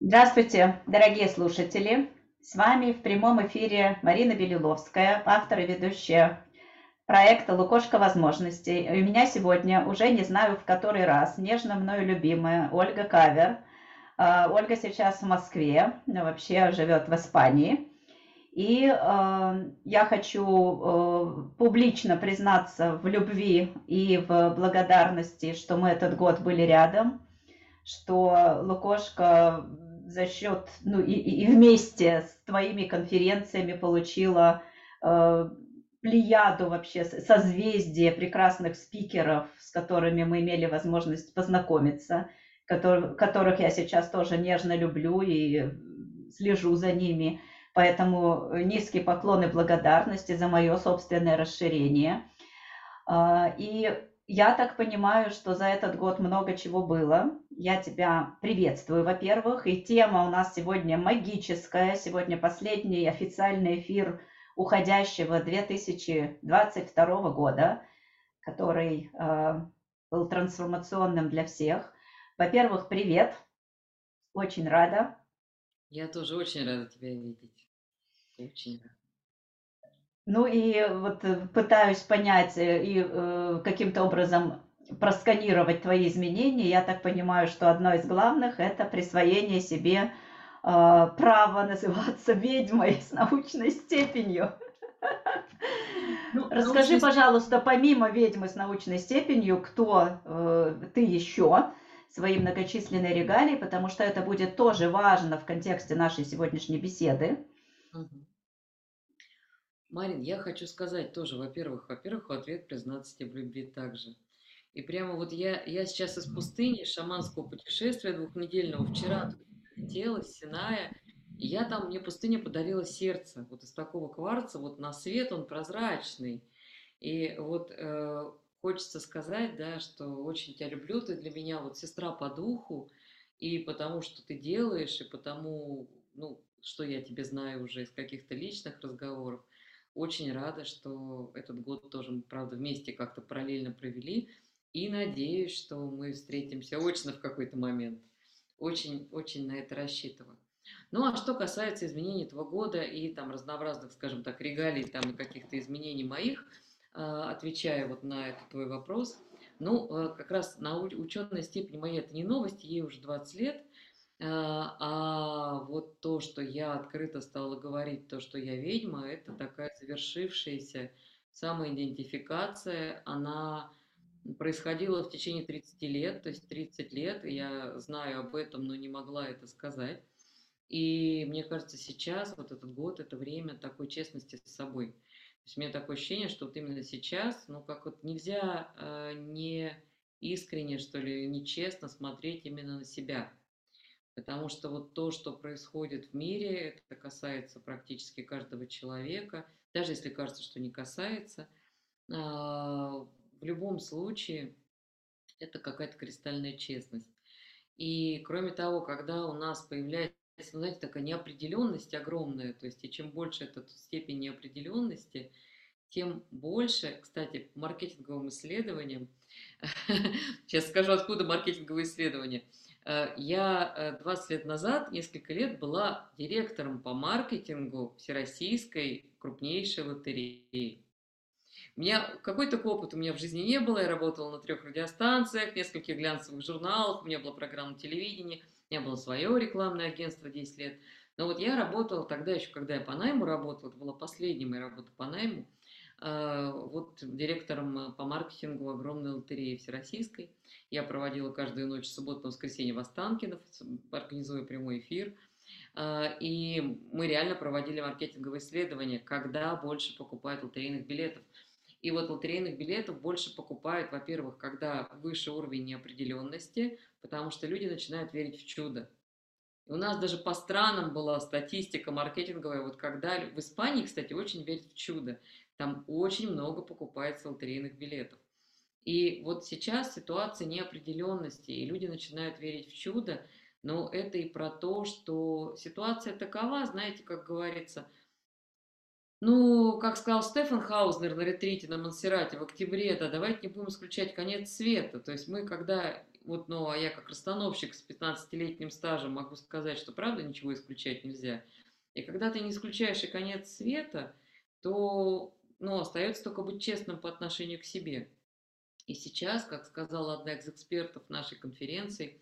Здравствуйте, дорогие слушатели! С вами в прямом эфире Марина Белиловская, автор и ведущая проекта «Лукошка возможностей». И у меня сегодня, уже не знаю в который раз, нежно мною любимая Ольга Кавер. А, Ольга сейчас в Москве, вообще живет в Испании. И э, я хочу э, публично признаться в любви и в благодарности, что мы этот год были рядом, что Лукошка за счет, ну и, и вместе с твоими конференциями получила э, плеяду вообще, созвездие прекрасных спикеров, с которыми мы имели возможность познакомиться, который, которых я сейчас тоже нежно люблю и слежу за ними. Поэтому низкий поклон и благодарности за мое собственное расширение. А, и я так понимаю, что за этот год много чего было. Я тебя приветствую, во-первых. И тема у нас сегодня магическая. Сегодня последний официальный эфир уходящего 2022 года, который э, был трансформационным для всех. Во-первых, привет. Очень рада. Я тоже очень рада тебя видеть. Очень рада. Ну и вот э, пытаюсь понять э, и э, каким-то образом просканировать твои изменения. Я так понимаю, что одно из главных– это присвоение себе э, права называться ведьмой с научной степенью. Ну, Расскажи, научной... пожалуйста, помимо ведьмы с научной степенью, кто э, ты еще, свои многочисленные регалии, потому что это будет тоже важно в контексте нашей сегодняшней беседы. Угу. Марин, я хочу сказать тоже, во-первых, во-первых, в ответ признаться тебе в любви также. И прямо вот я, я сейчас из пустыни шаманского путешествия двухнедельного вчера летела, Синая, и я там, мне пустыня подарила сердце, вот из такого кварца, вот на свет он прозрачный. И вот э, хочется сказать, да, что очень тебя люблю, ты для меня вот сестра по духу, и потому что ты делаешь, и потому, ну, что я тебе знаю уже из каких-то личных разговоров. Очень рада, что этот год тоже правда, вместе как-то параллельно провели. И надеюсь, что мы встретимся очно в какой-то момент. Очень-очень на это рассчитываю. Ну, а что касается изменений этого года и там разнообразных, скажем так, регалий там и каких-то изменений моих, а, отвечая вот на этот твой вопрос, ну, э, как раз на ученой степени моей это не новость, ей уже 20 лет, а, а вот то, что я открыто стала говорить, то, что я ведьма, это такая завершившаяся самоидентификация. Она происходила в течение 30 лет, то есть 30 лет, я знаю об этом, но не могла это сказать. И мне кажется, сейчас, вот этот год, это время такой честности с собой. То есть у меня такое ощущение, что вот именно сейчас, ну как вот нельзя э, не искренне, что ли, нечестно смотреть именно на себя. Потому что вот то, что происходит в мире, это касается практически каждого человека, даже если кажется, что не касается, а, в любом случае это какая-то кристальная честность. И кроме того, когда у нас появляется, ну, знаете, такая неопределенность огромная, то есть и чем больше эта степень неопределенности, тем больше, кстати, маркетинговым исследованиям, сейчас скажу, откуда маркетинговые исследования – я 20 э, лет назад, несколько лет, была директором по маркетингу Всероссийской крупнейшей лотереи. У меня какой-то опыт у меня в жизни не было. Я работала на трех радиостанциях, нескольких глянцевых журналах, у меня была программа телевидения, у меня было свое рекламное агентство 10 лет. Но вот я работала тогда еще, когда я по найму работала, это была последняя моя работа по найму, э, вот директором по маркетингу огромной лотереи всероссийской. Я проводила каждую ночь субботу, воскресенье в Останкино, организуя прямой эфир. А, и мы реально проводили маркетинговые исследования, когда больше покупают лотерейных билетов. И вот лотерейных билетов больше покупают, во-первых, когда выше уровень неопределенности, потому что люди начинают верить в чудо. И у нас даже по странам была статистика маркетинговая, вот когда в Испании, кстати, очень верят в чудо. Там очень много покупается лотерейных билетов. И вот сейчас ситуация неопределенности, и люди начинают верить в чудо, но это и про то, что ситуация такова, знаете, как говорится, ну, как сказал Стефан Хаузнер на ретрите на Монсеррате в октябре, да, давайте не будем исключать конец света. То есть мы, когда вот, ну, а я как расстановщик с 15-летним стажем могу сказать, что правда ничего исключать нельзя. И когда ты не исключаешь и конец света, то, ну, остается только быть честным по отношению к себе. И сейчас, как сказала одна из экспертов нашей конференции,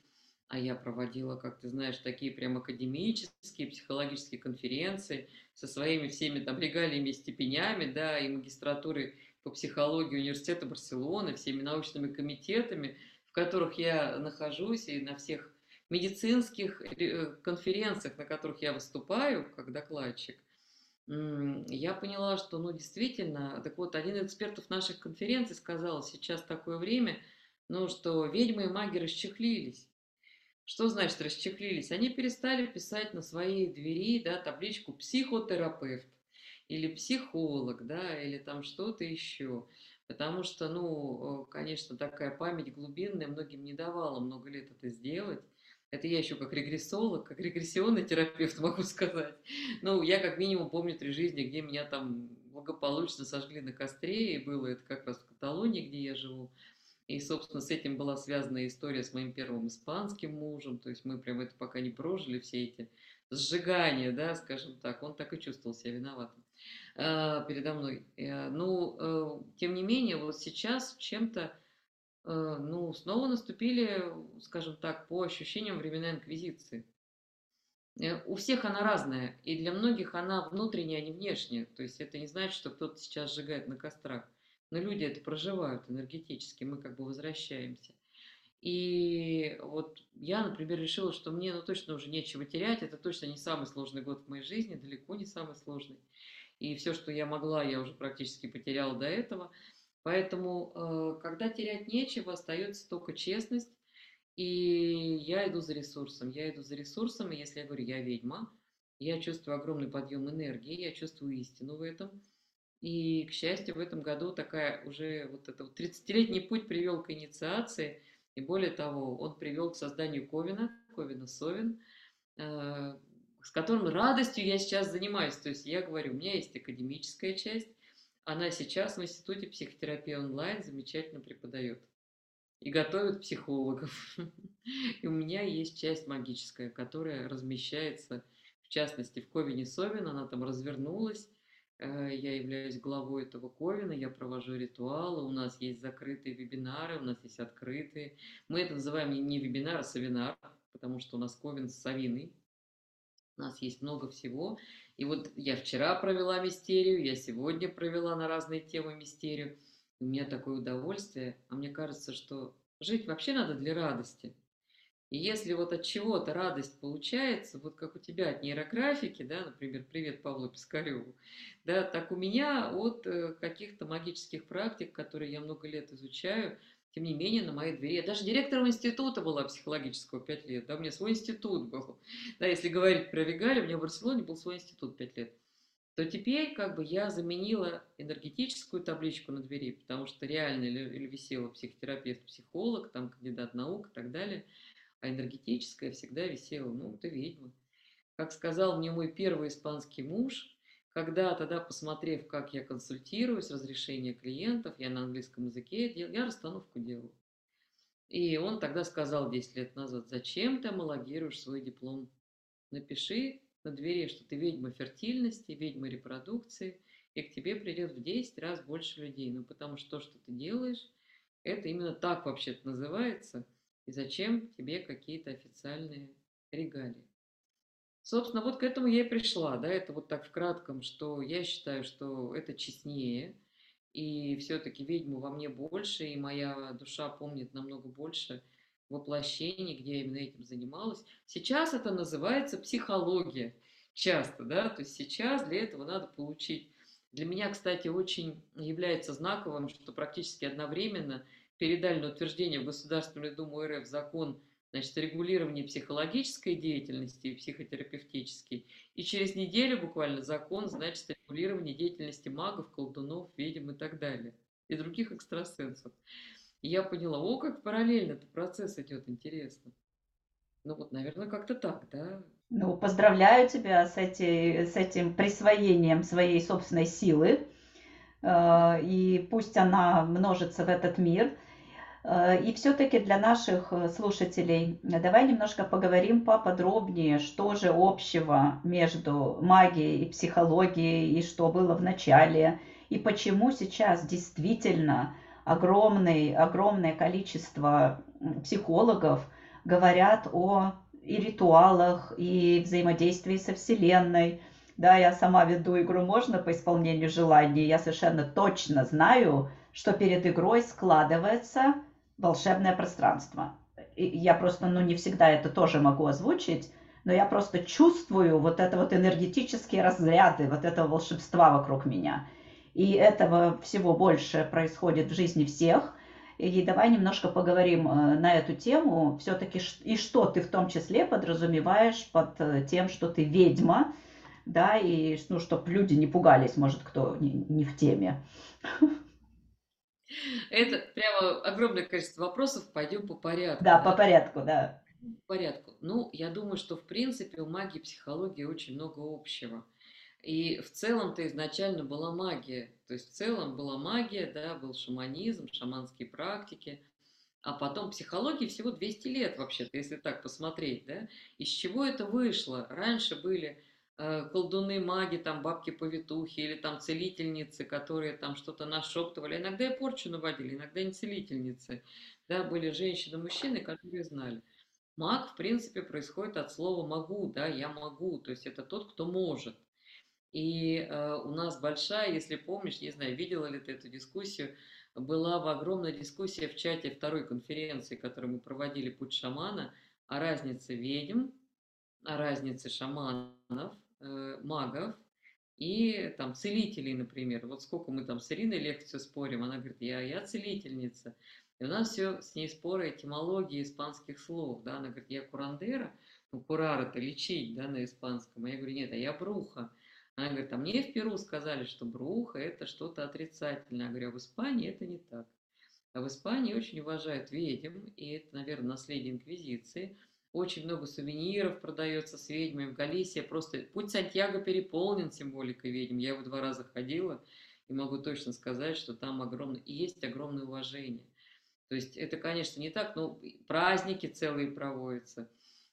а я проводила, как ты знаешь, такие прям академические, психологические конференции со своими всеми там регалиями, степенями, да, и магистратурой по психологии университета Барселоны, всеми научными комитетами, в которых я нахожусь, и на всех медицинских конференциях, на которых я выступаю как докладчик, я поняла, что, ну, действительно, так вот, один из экспертов наших конференций сказал, сейчас такое время, ну, что ведьмы и маги расчехлились. Что значит расчехлились? Они перестали писать на своей двери да, табличку «психотерапевт» или «психолог», да, или там что-то еще. Потому что, ну, конечно, такая память глубинная многим не давала много лет это сделать. Это я еще как регрессолог, как регрессионный терапевт могу сказать. Ну, я как минимум помню три жизни, где меня там благополучно сожгли на костре, и было это как раз в Каталонии, где я живу. И, собственно, с этим была связана история с моим первым испанским мужем. То есть мы прям это пока не прожили, все эти сжигания, да, скажем так. Он так и чувствовал себя виноватым э, передо мной. Э, ну, э, тем не менее, вот сейчас чем-то, ну, снова наступили, скажем так, по ощущениям времена Инквизиции. Э, у всех она разная, и для многих она внутренняя, а не внешняя. То есть это не значит, что кто-то сейчас сжигает на кострах. Но люди это проживают энергетически, мы как бы возвращаемся. И вот я, например, решила, что мне ну, точно уже нечего терять. Это точно не самый сложный год в моей жизни, далеко не самый сложный. И все, что я могла, я уже практически потеряла до этого. Поэтому, э, когда терять нечего, остается только честность. И я иду за ресурсом. Я иду за ресурсом, и если я говорю, я ведьма, я чувствую огромный подъем энергии, я чувствую истину в этом – и, к счастью, в этом году такая уже вот это вот 30-летний путь привел к инициации. И более того, он привел к созданию Ковина, Ковина Совин, э, с которым радостью я сейчас занимаюсь. То есть я говорю, у меня есть академическая часть, она сейчас в Институте психотерапии онлайн замечательно преподает и готовит психологов. И у меня есть часть магическая, которая размещается, в частности, в Ковине Совин, она там развернулась, Э, я являюсь главой этого ковина, я провожу ритуалы, у нас есть закрытые вебинары, у нас есть открытые. Мы это называем не вебинар, а совинар, потому что у нас ковин с совиной. У нас есть много всего. И вот я вчера провела мистерию, я сегодня провела на разные темы мистерию. У меня такое удовольствие. А мне кажется, что жить вообще надо для радости. И если вот от чего-то радость получается, вот как у тебя от нейрографики, да, например, привет Павлу Пискареву, да, так у меня от э, каких-то магических практик, которые я много лет изучаю, тем не менее, на моей двери. Я даже директором института была психологического пять лет. Да, у меня свой институт был. Да, если говорить про Вигари, у меня в Барселоне был свой институт пять лет. То теперь как бы я заменила энергетическую табличку на двери, потому что реально или висела психотерапевт, психолог, там кандидат наук и так далее – а энергетическая всегда висела, ну, ты ведьма. Как сказал мне мой первый испанский муж, когда тогда, посмотрев, как я консультируюсь, разрешение клиентов, я на английском языке, я расстановку делаю. И он тогда сказал 10 лет назад, зачем ты амалогируешь свой диплом? Напиши на двери, что ты ведьма фертильности, ведьма репродукции, и к тебе придет в 10 раз больше людей. Ну, потому что то, что ты делаешь, это именно так вообще-то называется – и зачем тебе какие-то официальные регалии. Собственно, вот к этому я и пришла, да, это вот так в кратком, что я считаю, что это честнее, и все-таки ведьму во мне больше, и моя душа помнит намного больше воплощений, где я именно этим занималась. Сейчас это называется психология часто, да, то есть сейчас для этого надо получить. Для меня, кстати, очень является знаковым, что практически одновременно передали на утверждение в Государственную Думу РФ закон значит, регулирования психологической деятельности и психотерапевтической. И через неделю буквально закон, значит, регулирование деятельности магов, колдунов, ведьм и так далее. И других экстрасенсов. И я поняла, о, как параллельно этот процесс идет, интересно. Ну вот, наверное, как-то так, да? Ну, поздравляю тебя с, эти, с этим присвоением своей собственной силы. Э, и пусть она множится в этот мир. Э, и все-таки для наших э, слушателей давай немножко поговорим поподробнее, что же общего между магией и психологией, и что было в начале, и почему сейчас действительно огромный, огромное количество психологов говорят о и ритуалах, и взаимодействии со Вселенной. Да, я сама веду игру «Можно» по исполнению желаний. Я совершенно точно знаю, что перед игрой складывается волшебное пространство. И я просто, ну, не всегда это тоже могу озвучить, но я просто чувствую вот это вот энергетические разряды, вот этого волшебства вокруг меня. И этого всего больше происходит в жизни всех. И давай немножко поговорим э, на эту тему. Все-таки и что ты в том числе подразумеваешь под э, тем, что ты ведьма, да, и ну, чтобы люди не пугались, может, кто не, не в теме. Это прямо огромное количество вопросов. Пойдем по порядку. Да, да, по порядку, да. По порядку. Ну, я думаю, что в принципе у магии и психологии очень много общего. И в целом-то изначально была магия. То есть в целом была магия, да, был шаманизм, шаманские практики. А потом психологии всего 200 лет вообще-то, если так посмотреть, да. Из чего это вышло? Раньше были колдуны, маги, там бабки-повитухи или там целительницы, которые там что-то нашептывали. Иногда и порчу наводили, иногда не целительницы. Да, были женщины, мужчины, которые знали. Маг, в принципе, происходит от слова «могу», да, «я могу», то есть это тот, кто может. И э, у нас большая, если помнишь, не знаю, видела ли ты эту дискуссию, была в огромная дискуссия в чате второй конференции, которую мы проводили «Путь шамана», о разнице ведьм, о разнице шаманов, э, магов и там целителей, например. Вот сколько мы там с Ириной лекцию спорим, она говорит, я, я целительница. И у нас все с ней споры этимологии испанских слов, да, она говорит, я курандера, ну, курар это лечить, да, на испанском, а я говорю, нет, а я бруха. Она говорит, а мне в Перу сказали, что бруха это что-то отрицательное. Я говорю, а в Испании это не так. А в Испании очень уважают ведьм, и это, наверное, наследие инквизиции – очень много сувениров продается с ведьмой в Галисии. Просто путь Сантьяго переполнен символикой ведьм. Я его два раза ходила и могу точно сказать, что там огромное, и есть огромное уважение. То есть это, конечно, не так, но праздники целые проводятся.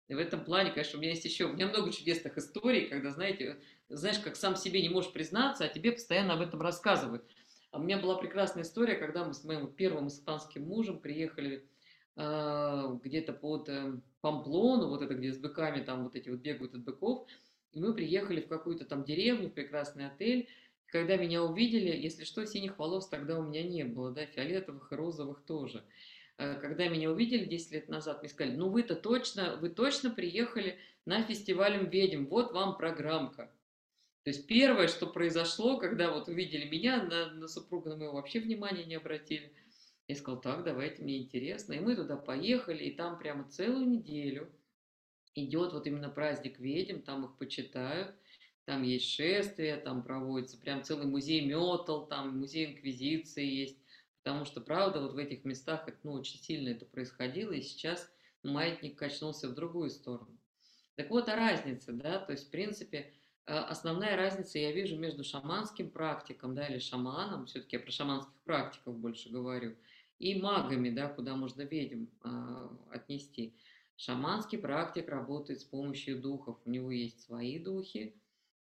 И в этом плане, конечно, у меня есть еще, у меня много чудесных историй, когда, знаете, знаешь, как сам себе не можешь признаться, а тебе постоянно об этом рассказывают. А у меня была прекрасная история, когда мы с моим первым испанским мужем приехали где-то под э, Памплону, вот это где с быками там вот эти вот бегают от быков. И мы приехали в какую-то там деревню, в прекрасный отель. Когда меня увидели, если что, синих волос тогда у меня не было, да, фиолетовых и розовых тоже. Э, когда меня увидели 10 лет назад, мне сказали, ну вы-то точно, вы точно приехали на фестиваль ведьм, вот вам программка. То есть первое, что произошло, когда вот увидели меня, на, на супруга на моего вообще внимания не обратили – я сказал, так, давайте, мне интересно. И мы туда поехали, и там прямо целую неделю идет вот именно праздник ведьм, там их почитают, там есть шествия, там проводится прям целый музей метал, там музей инквизиции есть, потому что, правда, вот в этих местах это, ну, очень сильно это происходило, и сейчас маятник качнулся в другую сторону. Так вот, о разнице, да, то есть, в принципе, э, основная разница я вижу между шаманским практиком, да, или шаманом, все-таки я про шаманских практиков больше говорю, и магами, да, куда можно ведьм э, отнести. Шаманский практик работает с помощью духов. У него есть свои духи,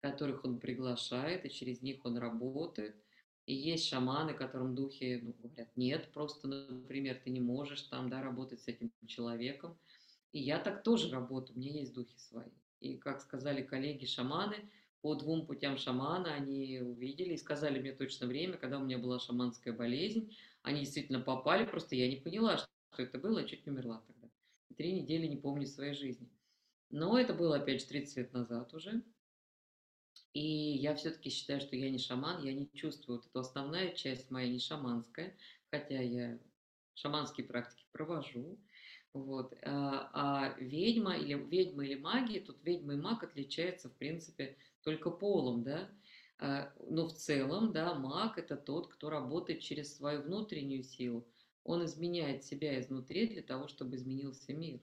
которых он приглашает, и через них он работает. И есть шаманы, которым духи ну, говорят, нет, просто, например, ты не можешь там да, работать с этим человеком. И я так тоже работаю, у меня есть духи свои. И, как сказали коллеги-шаманы, по двум путям шамана они увидели и сказали мне точно время, когда у меня была шаманская болезнь, они действительно попали, просто я не поняла, что это было, чуть не умерла тогда. Три недели не помню своей жизни. Но это было, опять же, 30 лет назад уже. И я все-таки считаю, что я не шаман, я не чувствую вот эту основная часть моя не шаманская, хотя я шаманские практики провожу. Вот. А, а ведьма или ведьма или магия, тут ведьма и маг отличаются, в принципе, только полом, да. А, но в целом, да, маг – это тот, кто работает через свою внутреннюю силу. Он изменяет себя изнутри для того, чтобы изменился мир.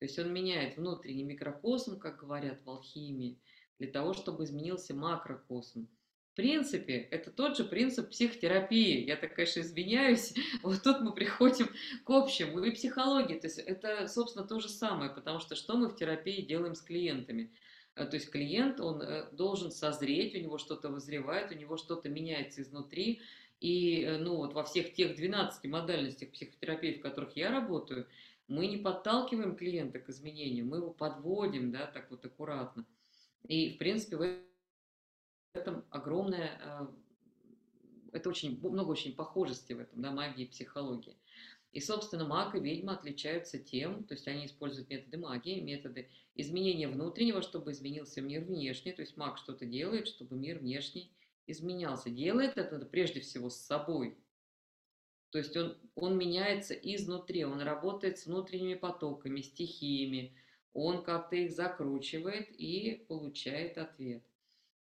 То есть он меняет внутренний микрокосм, как говорят в алхимии, для того, чтобы изменился макрокосм. принципе, это тот же принцип психотерапии. Я так, конечно, извиняюсь. Вот тут мы приходим к общему. И психологии. То есть это, собственно, то же самое. Потому что что мы в терапии делаем с клиентами? Э, то есть клиент, он э, должен созреть, у него что-то вызревает, у него что-то меняется изнутри. И э, ну, вот во всех тех 12 модальностях психотерапии, в которых я работаю, мы не подталкиваем клиента к изменениям, мы его подводим, да, так вот аккуратно. И, в принципе, в этом огромное, э, это очень, много очень похожести в этом, да, магии психологии. И, собственно, маг и ведьма отличаются тем, то есть они используют методы магии, методы изменения внутреннего, чтобы изменился мир внешний, то есть маг что-то делает, чтобы мир внешний изменялся. Делает это прежде всего с собой. То есть он, он меняется изнутри, он работает с внутренними потоками, стихиями, он как-то их закручивает и получает ответ.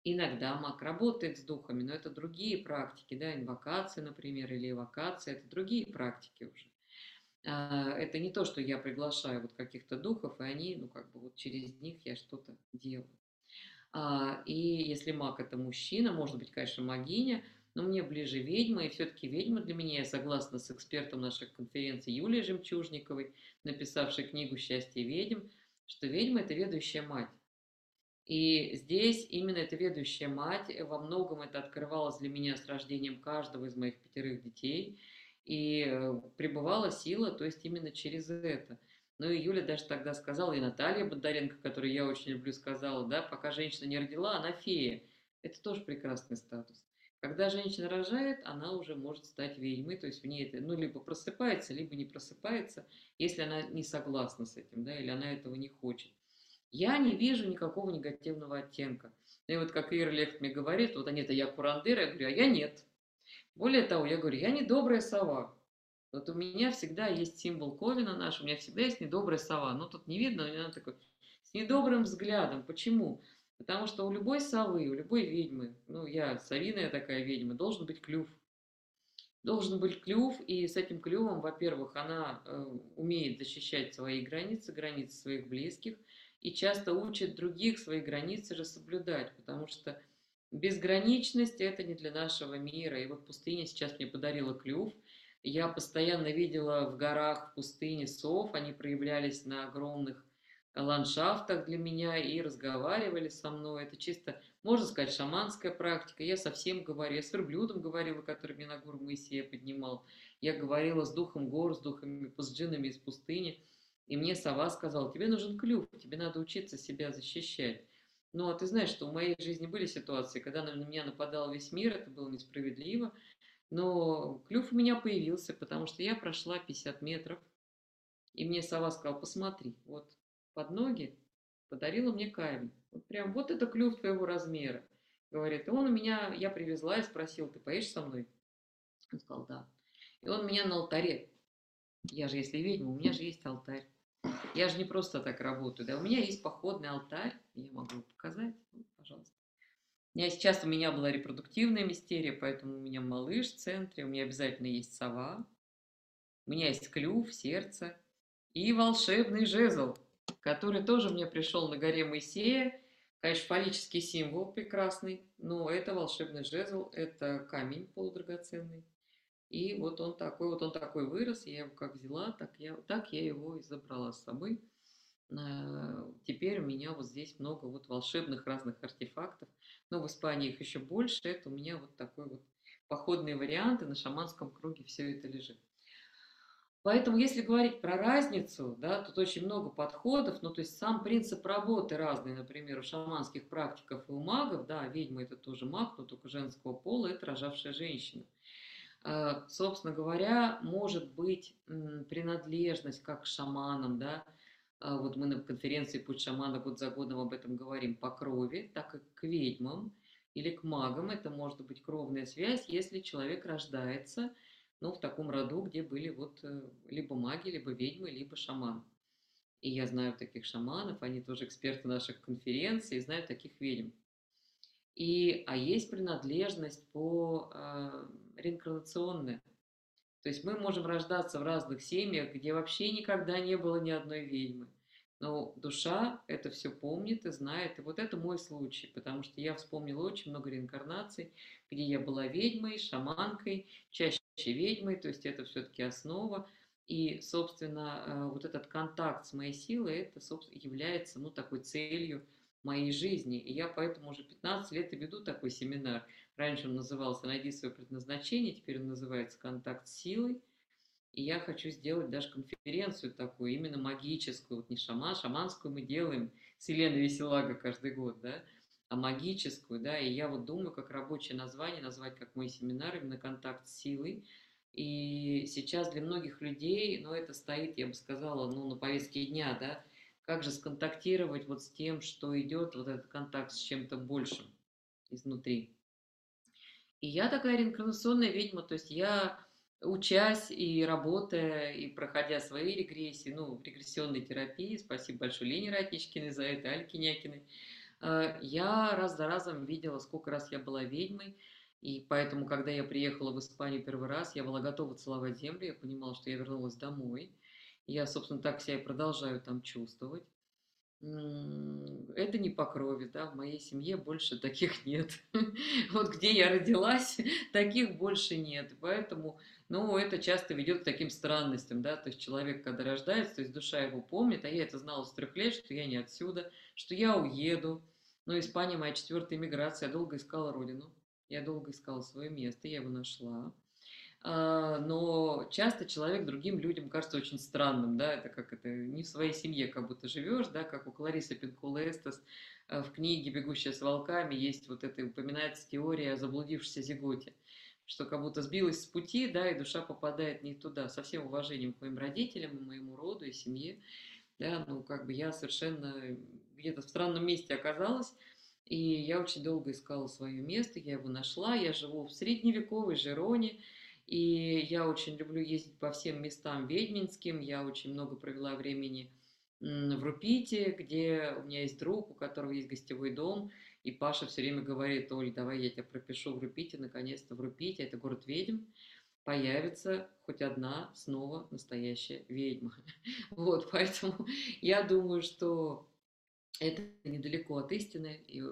Иногда маг работает с духами, но это другие практики, да, инвокация, например, или эвокация, это другие практики уже. А, это не то, что я приглашаю вот каких-то духов, и они, ну, как бы вот через них я что-то делаю. А, и если маг это мужчина, может быть, конечно, магиня, но мне ближе ведьма, и все-таки ведьма для меня, я согласна с экспертом нашей конференции Юлией Жемчужниковой, написавшей книгу «Счастье ведьм», что ведьма – это ведущая мать. И здесь именно эта ведущая мать, во многом это открывалось для меня с рождением каждого из моих пятерых детей, и э, пребывала сила, то есть именно через это. Ну и Юля даже тогда сказала, и Наталья Бондаренко, которую я очень люблю, сказала, да, пока женщина не родила, она фея. Это тоже прекрасный статус. Когда женщина рожает, она уже может стать ведьмой, то есть в ней это, ну, либо просыпается, либо не просыпается, если она не согласна с этим, да, или она этого не хочет. Я не вижу никакого негативного оттенка. И вот как Ира Лехт мне говорит, вот они-то я курандыр, я говорю, а я нет. Более того, я говорю, я не добрая сова. Вот у меня всегда есть символ Ковина наш, у меня всегда есть недобрая сова. Ну, тут не видно, у меня такой с недобрым взглядом. Почему? Потому что у любой совы, у любой ведьмы, ну, я совиная такая ведьма, должен быть клюв. Должен быть клюв, и с этим клювом, во-первых, она э, умеет защищать свои границы, границы своих близких – и часто учит других свои границы же соблюдать, потому что безграничность – это не для нашего мира. И вот пустыня сейчас мне подарила клюв. Я постоянно видела в горах, в пустыне сов, они проявлялись на огромных ландшафтах для меня и разговаривали со мной. Это чисто, можно сказать, шаманская практика. Я совсем говорю, я с верблюдом говорила, который меня на гору Моисея поднимал. Я говорила с духом гор, с духами, с джинами из пустыни. И мне сова сказала, тебе нужен клюв, тебе надо учиться себя защищать. Ну, а ты знаешь, что в моей жизни были ситуации, когда на меня нападал весь мир, это было несправедливо, но клюв у меня появился, потому что я прошла 50 метров, и мне сова сказала, посмотри, вот под ноги подарила мне камень. Вот прям вот это клюв твоего размера. Говорит, и он у меня, я привезла и спросил, ты поедешь со мной? Он сказал, да. И он меня на алтаре. Я же, если ведьма, у меня же есть алтарь. Я же не просто так работаю, да, у меня есть походный алтарь, я могу показать, ну, пожалуйста. Меня сейчас у меня была репродуктивная мистерия, поэтому у меня малыш в центре, у меня обязательно есть сова, у меня есть клюв, сердце и волшебный жезл, который тоже мне пришел на горе Моисея. Конечно, фаллический символ прекрасный, но это волшебный жезл, это камень полудрагоценный. И вот он такой, вот он такой вырос, я его как взяла, так я, так я его и забрала с собой. А, теперь у меня вот здесь много вот волшебных разных артефактов. Но в Испании их еще больше. Это у меня вот такой вот походный вариант, и на шаманском круге все это лежит. Поэтому, если говорить про разницу, да, тут очень много подходов, ну, то есть сам принцип работы разный, например, у шаманских практиков и у магов, да, ведьма это тоже маг, но только женского пола, это рожавшая женщина. Э, собственно говоря, может быть принадлежность как к шаманам, да, вот мы на конференции «Путь шамана» год за годом об этом говорим, по крови, так и к ведьмам или к магам. Это может быть кровная связь, если человек рождается ну, в таком роду, где были вот э, либо маги, либо ведьмы, либо шаман. И я знаю таких шаманов, они тоже эксперты наших конференций, знаю таких ведьм. И, а есть принадлежность по э, реинкарнационная. То есть мы можем рождаться в разных семьях, где вообще никогда не было ни одной ведьмы. Но душа это все помнит и знает. И вот это мой случай, потому что я вспомнила очень много реинкарнаций, где я была ведьмой, шаманкой, чаще ведьмой, то есть это все-таки основа. И, собственно, э, вот этот контакт с моей силой, это, собственно, является, ну, такой целью моей жизни. И я поэтому уже 15 лет и веду такой семинар. Раньше он назывался «Найди свое предназначение», теперь он называется «Контакт с силой». И я хочу сделать даже конференцию такую, именно магическую, вот не шаман, шаманскую мы делаем с Еленой Веселага каждый год, да, а магическую, да, и я вот думаю, как рабочее название назвать, как мой семинар, именно контакт с силой. И сейчас для многих людей, ну, это стоит, я бы сказала, ну, на повестке дня, да, как же сконтактировать вот с тем, что идет, вот этот контакт с чем-то большим изнутри. И я такая реинкарнационная ведьма, то есть я учась и работая, и проходя свои регрессии, ну, регрессионной терапии, спасибо большое Лене Ратничкиной за это, Альке Някиной, э, я раз за разом видела, сколько раз я была ведьмой, и поэтому, когда я приехала в Испанию первый раз, я была готова целовать землю, я понимала, что я вернулась домой. Я, собственно, так себя и продолжаю там чувствовать. Это не по крови, да, в моей семье больше таких нет. Вот где я родилась, таких больше нет. Поэтому, ну, это часто ведет к таким странностям, да, то есть человек, когда рождается, то есть душа его помнит, а я это знала с трех лет, что я не отсюда, что я уеду. Но Испания моя четвертая иммиграция, я долго искала родину, я долго искала свое место, я его нашла. А, но часто человек другим людям кажется очень странным, да, это как это не в своей семье как будто живешь, да, как у Кларисы Пинкулестас э, в книге «Бегущая с волками» есть вот это, упоминается теория о заблудившейся зиготе, что как будто сбилась с пути, да, и душа попадает не туда, со всем уважением к моим родителям, и моему роду, и семье, да, ну, как бы я совершенно где-то в странном месте оказалась, и я очень долго искала свое место, я его нашла, я живу в средневековой Жероне, и я очень люблю ездить по всем местам ведьминским. Я очень много провела времени в Рупите, где у меня есть друг, у которого есть гостевой дом. И Паша все время говорит, Оль, давай я тебя пропишу в Рупите, наконец-то в Рупите, это город ведьм, появится хоть одна снова настоящая ведьма. Вот, поэтому я думаю, что это недалеко от истины, и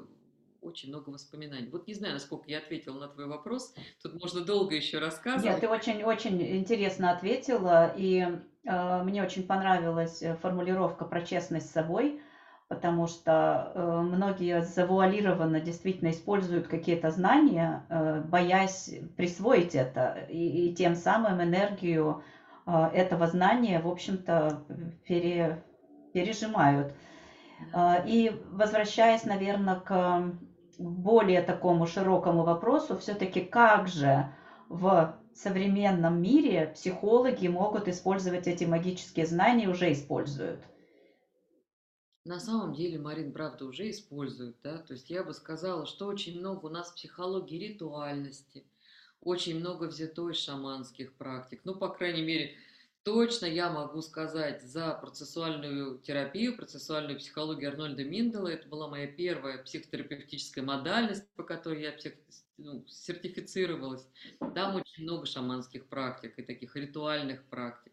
очень много воспоминаний. Вот не знаю, насколько я ответила на твой вопрос. Тут можно долго еще рассказывать. Нет, ты очень-очень интересно ответила, и э, мне очень понравилась э, формулировка про честность с собой, потому что э, многие завуалированно действительно используют какие-то знания, э, боясь присвоить это, и, и тем самым энергию э, этого знания, в общем-то, пере, пережимают. Э, и возвращаясь, наверное, к более такому широкому вопросу, все-таки как же в современном мире психологи могут использовать эти магические знания, уже используют? На самом деле, Марин, правда, уже используют, да, то есть я бы сказала, что очень много у нас психологии ритуальности, очень много взято из шаманских практик, ну, по крайней мере, Точно я могу сказать за процессуальную терапию, процессуальную психологию Арнольда Миндела. Это была моя первая психотерапевтическая модальность, по которой я псих... ну, сертифицировалась. Там очень много шаманских практик и таких ритуальных практик.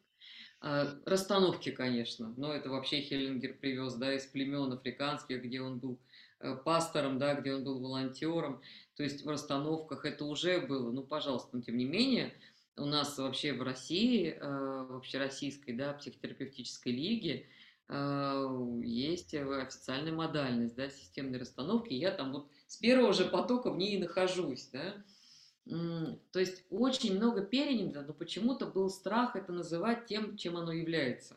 А, расстановки, конечно, но это вообще Хеллингер привез да, из племен африканских, где он был э, пастором, да, где он был волонтером. То есть в расстановках это уже было, ну, пожалуйста, но тем не менее, у нас вообще в России, э, в общероссийской да, психотерапевтической лиге э, есть официальная модальность да, системной расстановки. Я там вот с первого же потока в ней и нахожусь. Да. То есть очень много перенято, но почему-то был страх это называть тем, чем оно является.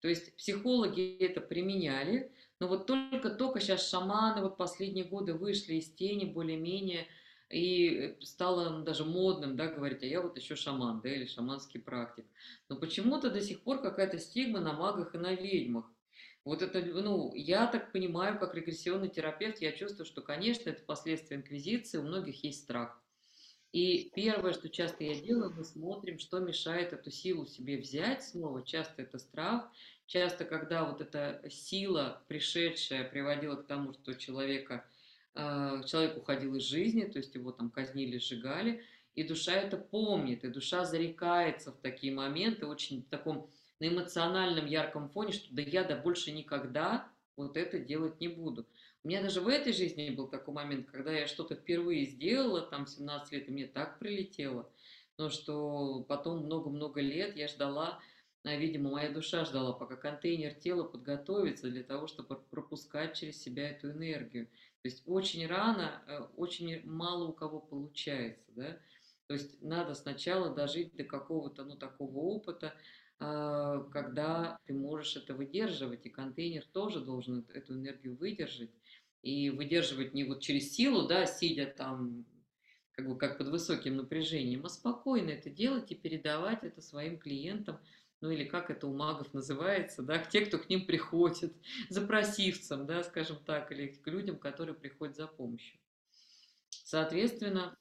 То есть психологи это применяли, но вот только-только сейчас шаманы вот последние годы вышли из тени более-менее, и стало даже модным, да, говорить, а я вот еще шаман, да, или шаманский практик. Но почему-то до сих пор какая-то стигма на магах и на ведьмах. Вот это, ну, я так понимаю, как регрессионный терапевт, я чувствую, что, конечно, это последствия инквизиции, у многих есть страх. И первое, что часто я делаю, мы смотрим, что мешает эту силу себе взять снова. Часто это страх, часто, когда вот эта сила, пришедшая, приводила к тому, что человека человек уходил из жизни, то есть его там казнили, сжигали, и душа это помнит, и душа зарекается в такие моменты очень в таком на эмоциональном ярком фоне, что да я да больше никогда вот это делать не буду. У меня даже в этой жизни был такой момент, когда я что-то впервые сделала, там, 17 лет, и мне так прилетело, но что потом много-много лет я ждала, а, видимо, моя душа ждала, пока контейнер тела подготовится для того, чтобы пропускать через себя эту энергию. То есть очень рано, э, очень мало у кого получается, да. То есть надо сначала дожить до какого-то, ну, такого опыта, а, когда ты можешь это выдерживать, и контейнер тоже должен эту энергию выдержать, и выдерживать не вот через силу, да, сидя там, как бы как под высоким напряжением, а спокойно это делать и передавать это своим клиентам, ну или как это у магов называется, да, те, кто к ним приходит, запросивцам, да, скажем так, или к людям, которые приходят за помощью. Соответственно,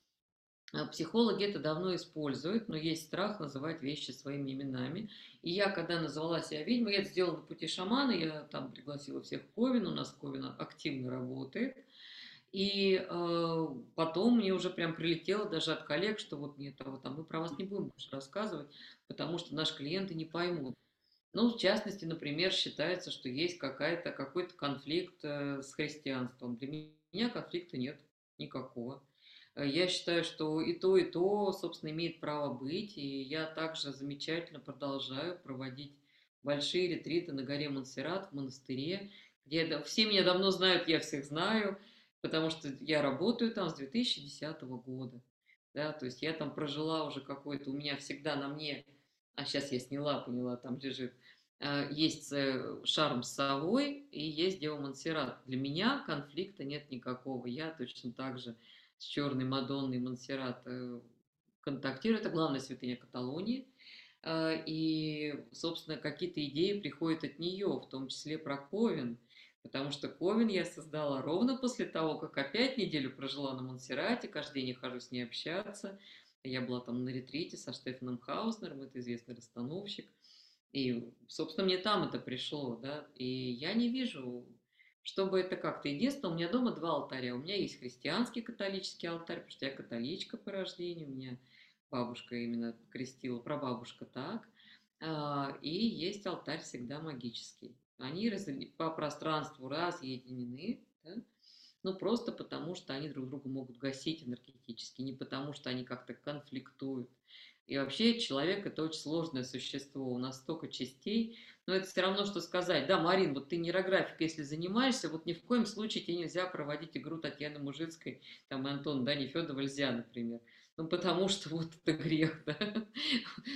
а, психологи это давно используют, но есть страх называть вещи своими именами. И я, когда назвала себя ведьмой, я это сделала на пути шамана, я там пригласила всех в Ковен, у нас Ковен активно работает. И э, потом мне уже прям прилетело даже от коллег, что вот нет, а там мы про вас не будем больше рассказывать, потому что наши клиенты не поймут. Ну, в частности, например, считается, что есть какая-то, какой-то конфликт э, с христианством. Для меня конфликта нет никакого. Э, я считаю, что и то, и то, собственно, имеет право быть. И я также замечательно продолжаю проводить большие ретриты на горе Монсеррат, в монастыре, где все меня давно знают, я всех знаю, потому что я работаю там с 2010 года. Да, то есть я там прожила уже какой-то, у меня всегда на мне, а сейчас я сняла, поняла, там лежит, э, есть э, шарм с совой и есть Дева Монсеррат. Для меня конфликта нет никакого. Я точно так же с черной Мадонной Монсеррат э, контактирую. Это главная святыня Каталонии. Э, и, собственно, какие-то идеи приходят от нее, в том числе про Ковен. Потому что Ковен я создала ровно после того, как опять неделю прожила на Монсеррате, каждый день хожу с ней общаться. Я была там на ретрите со Штефаном Хауснером, это известный расстановщик. И, собственно, мне там это пришло, да. И я не вижу чтобы это как-то... Единственное, у меня дома два алтаря. У меня есть христианский католический алтарь, потому что я католичка по рождению, у меня бабушка именно крестила, прабабушка так. А, и есть алтарь всегда магический. Они по пространству разъединены, да? ну просто потому, что они друг друга могут гасить энергетически, не потому, что они как-то конфликтуют. И вообще человек это очень сложное существо, у нас столько частей, но это все равно, что сказать, да, Марин, вот ты нейрографикой, если занимаешься, вот ни в коем случае тебе нельзя проводить игру Татьяны Мужицкой, там, Антон, да, Нефедова нельзя, например. Ну, потому что вот это грех, да.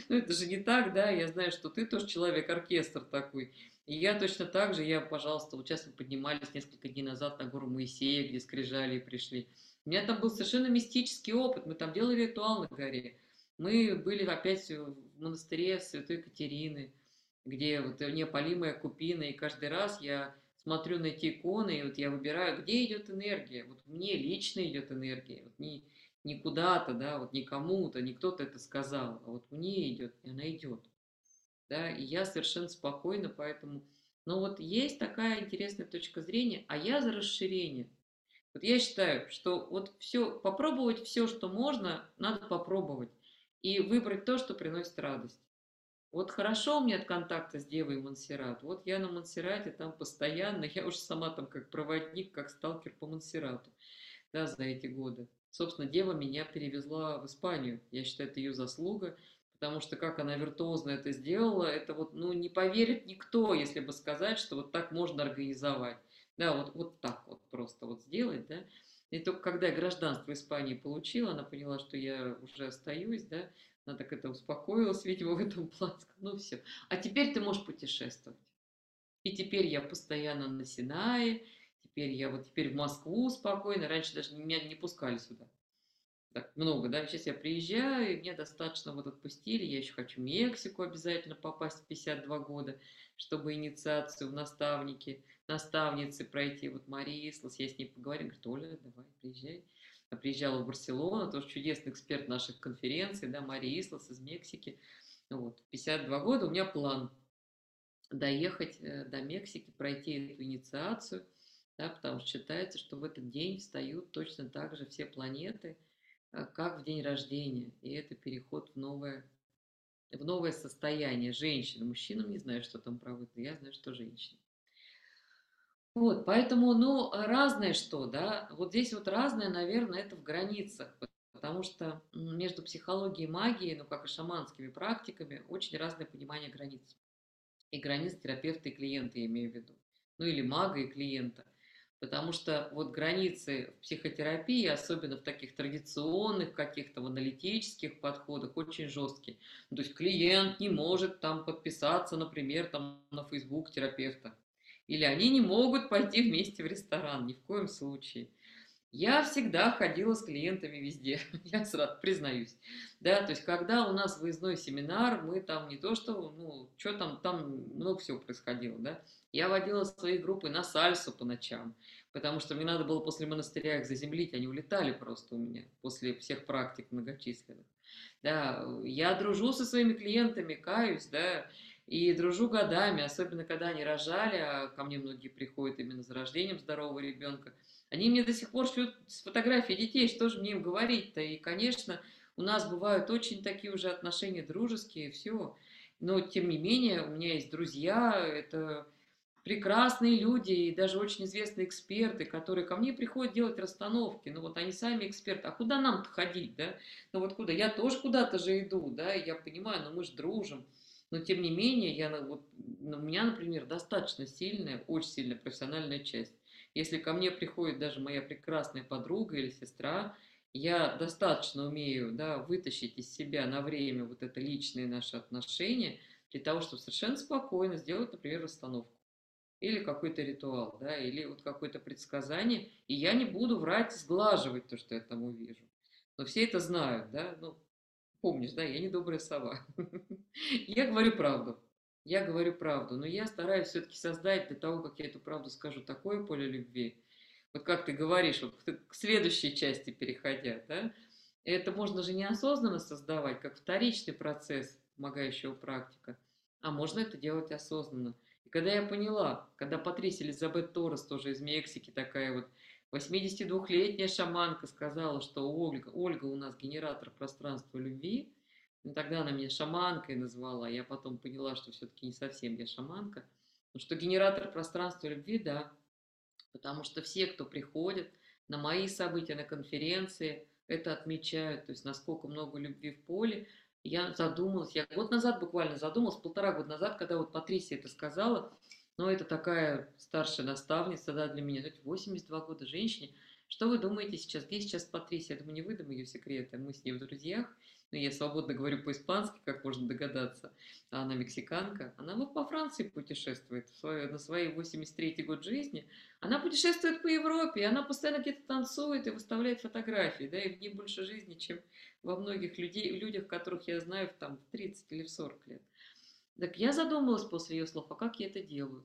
Ну, это же не так, да, я знаю, что ты тоже человек-оркестр такой. И я точно так же, я, пожалуйста, вот сейчас мы поднимались несколько дней назад на гору Моисея, где скрижали пришли. У меня там был совершенно мистический опыт, мы там делали ритуал на горе. Мы были опять в монастыре Святой Катерины, где вот неопалимая купина, и каждый раз я смотрю на эти иконы, и вот я выбираю, где идет энергия. Вот мне лично идет энергия, вот не, не куда-то, да, вот не кому-то, не кто-то это сказал, а вот мне идет, и она идет. Да, и я совершенно спокойно, поэтому... Но вот есть такая интересная точка зрения, а я за расширение. Вот я считаю, что вот все, попробовать все, что можно, надо попробовать. И выбрать то, что приносит радость. Вот хорошо у меня от контакта с Девой Монсеррат. Вот я на Монсеррате там постоянно, я уже сама там как проводник, как сталкер по Монсеррату, да, за эти годы. Собственно, Дева меня перевезла в Испанию. Я считаю, это ее заслуга, потому что как она виртуозно это сделала, это вот, ну, не поверит никто, если бы сказать, что вот так можно организовать. Да, вот, вот так вот просто вот сделать, да. И только когда я гражданство Испании получила, она поняла, что я уже остаюсь, да, она так это успокоилась, видимо, в этом плане. Ну все. А теперь ты можешь путешествовать. И теперь я постоянно на Синае, теперь я вот теперь в Москву спокойно. Раньше даже меня не пускали сюда. Так много, да. Сейчас я приезжаю, и мне достаточно вот отпустили. Я еще хочу в Мексику обязательно попасть в 52 года, чтобы инициацию в наставники, наставницы пройти. Вот Мария Ислас, я с ней поговорю, говорит, Оля, давай, приезжай приезжала в Барселону, тоже чудесный эксперт наших конференций, да, Мария Ислас из Мексики. Вот, 52 года у меня план доехать э, до Мексики, пройти эту инициацию, да, потому что считается, что в этот день встают точно так же все планеты, э, как в день рождения, и это переход в новое в новое состояние женщины. Мужчинам не знаю, что там правда, я знаю, что женщины. Вот, поэтому, ну, разное что, да, вот здесь вот разное, наверное, это в границах, потому что между психологией и магией, ну, как и шаманскими практиками, очень разное понимание границ. И границ терапевта и клиента, я имею в виду. Ну, или мага и клиента. Потому что вот границы в психотерапии, особенно в таких традиционных каких-то в аналитических подходах, очень жесткие. То есть клиент не может там подписаться, например, там на Facebook терапевта. Или они не могут пойти вместе в ресторан, ни в коем случае. Я всегда ходила с клиентами везде, я сразу признаюсь. Да, то есть, когда у нас выездной семинар, мы там не то что, ну, что там, там много всего происходило, да. Я водила свои группы на сальсу по ночам, потому что мне надо было после монастыря их заземлить, они улетали просто у меня после всех практик многочисленных. Да, я дружу со своими клиентами, каюсь, да, и дружу годами, особенно когда они рожали, а ко мне многие приходят именно за рождением здорового ребенка. Они мне до сих пор шлют фотографии детей, что же мне им говорить-то? И, конечно, у нас бывают очень такие уже отношения дружеские, все. Но, тем не менее, у меня есть друзья, это прекрасные люди и даже очень известные эксперты, которые ко мне приходят делать расстановки. Ну вот они сами эксперты. А куда нам-то ходить, да? Ну вот куда? Я тоже куда-то же иду, да? Я понимаю, но мы же дружим. Но тем не менее, я, вот, у меня, например, достаточно сильная, очень сильная профессиональная часть. Если ко мне приходит даже моя прекрасная подруга или сестра, я достаточно умею да, вытащить из себя на время вот это личные наши отношения для того, чтобы совершенно спокойно сделать, например, расстановку. Или какой-то ритуал, да, или вот какое-то предсказание. И я не буду врать, сглаживать то, что я там увижу. Но все это знают, да, ну, Помнишь, да, я не добрая сова. Я говорю правду. Я говорю правду, но я стараюсь все-таки создать для того, как я эту правду скажу, такое поле любви. Вот как ты говоришь, вот к следующей части переходя, да, это можно же неосознанно создавать, как вторичный процесс помогающего практика, а можно это делать осознанно. И когда я поняла, когда Патрисия Элизабет Торрес, тоже из Мексики, такая вот 82-летняя шаманка сказала, что Ольга, Ольга у нас генератор пространства любви. И тогда она меня шаманкой назвала. Я потом поняла, что все-таки не совсем я шаманка. Но что генератор пространства любви, да. Потому что все, кто приходит на мои события, на конференции, это отмечают. То есть насколько много любви в поле. Я задумалась, я год назад буквально задумалась, полтора года назад, когда вот Патрисия это сказала, но это такая старшая наставница, да, для меня, 82 года женщине. Что вы думаете сейчас? Где сейчас Патрисия? Я думаю, не выдам ее секреты. Мы с ней в друзьях. Но я свободно говорю по-испански, как можно догадаться. А она мексиканка. Она вот по Франции путешествует на свои 83 год жизни. Она путешествует по Европе, она постоянно где-то танцует и выставляет фотографии. Да, и в ней больше жизни, чем во многих людей, людях, которых я знаю в, там, в 30 или в 40 лет. Так я задумалась после ее слов, а как я это делаю?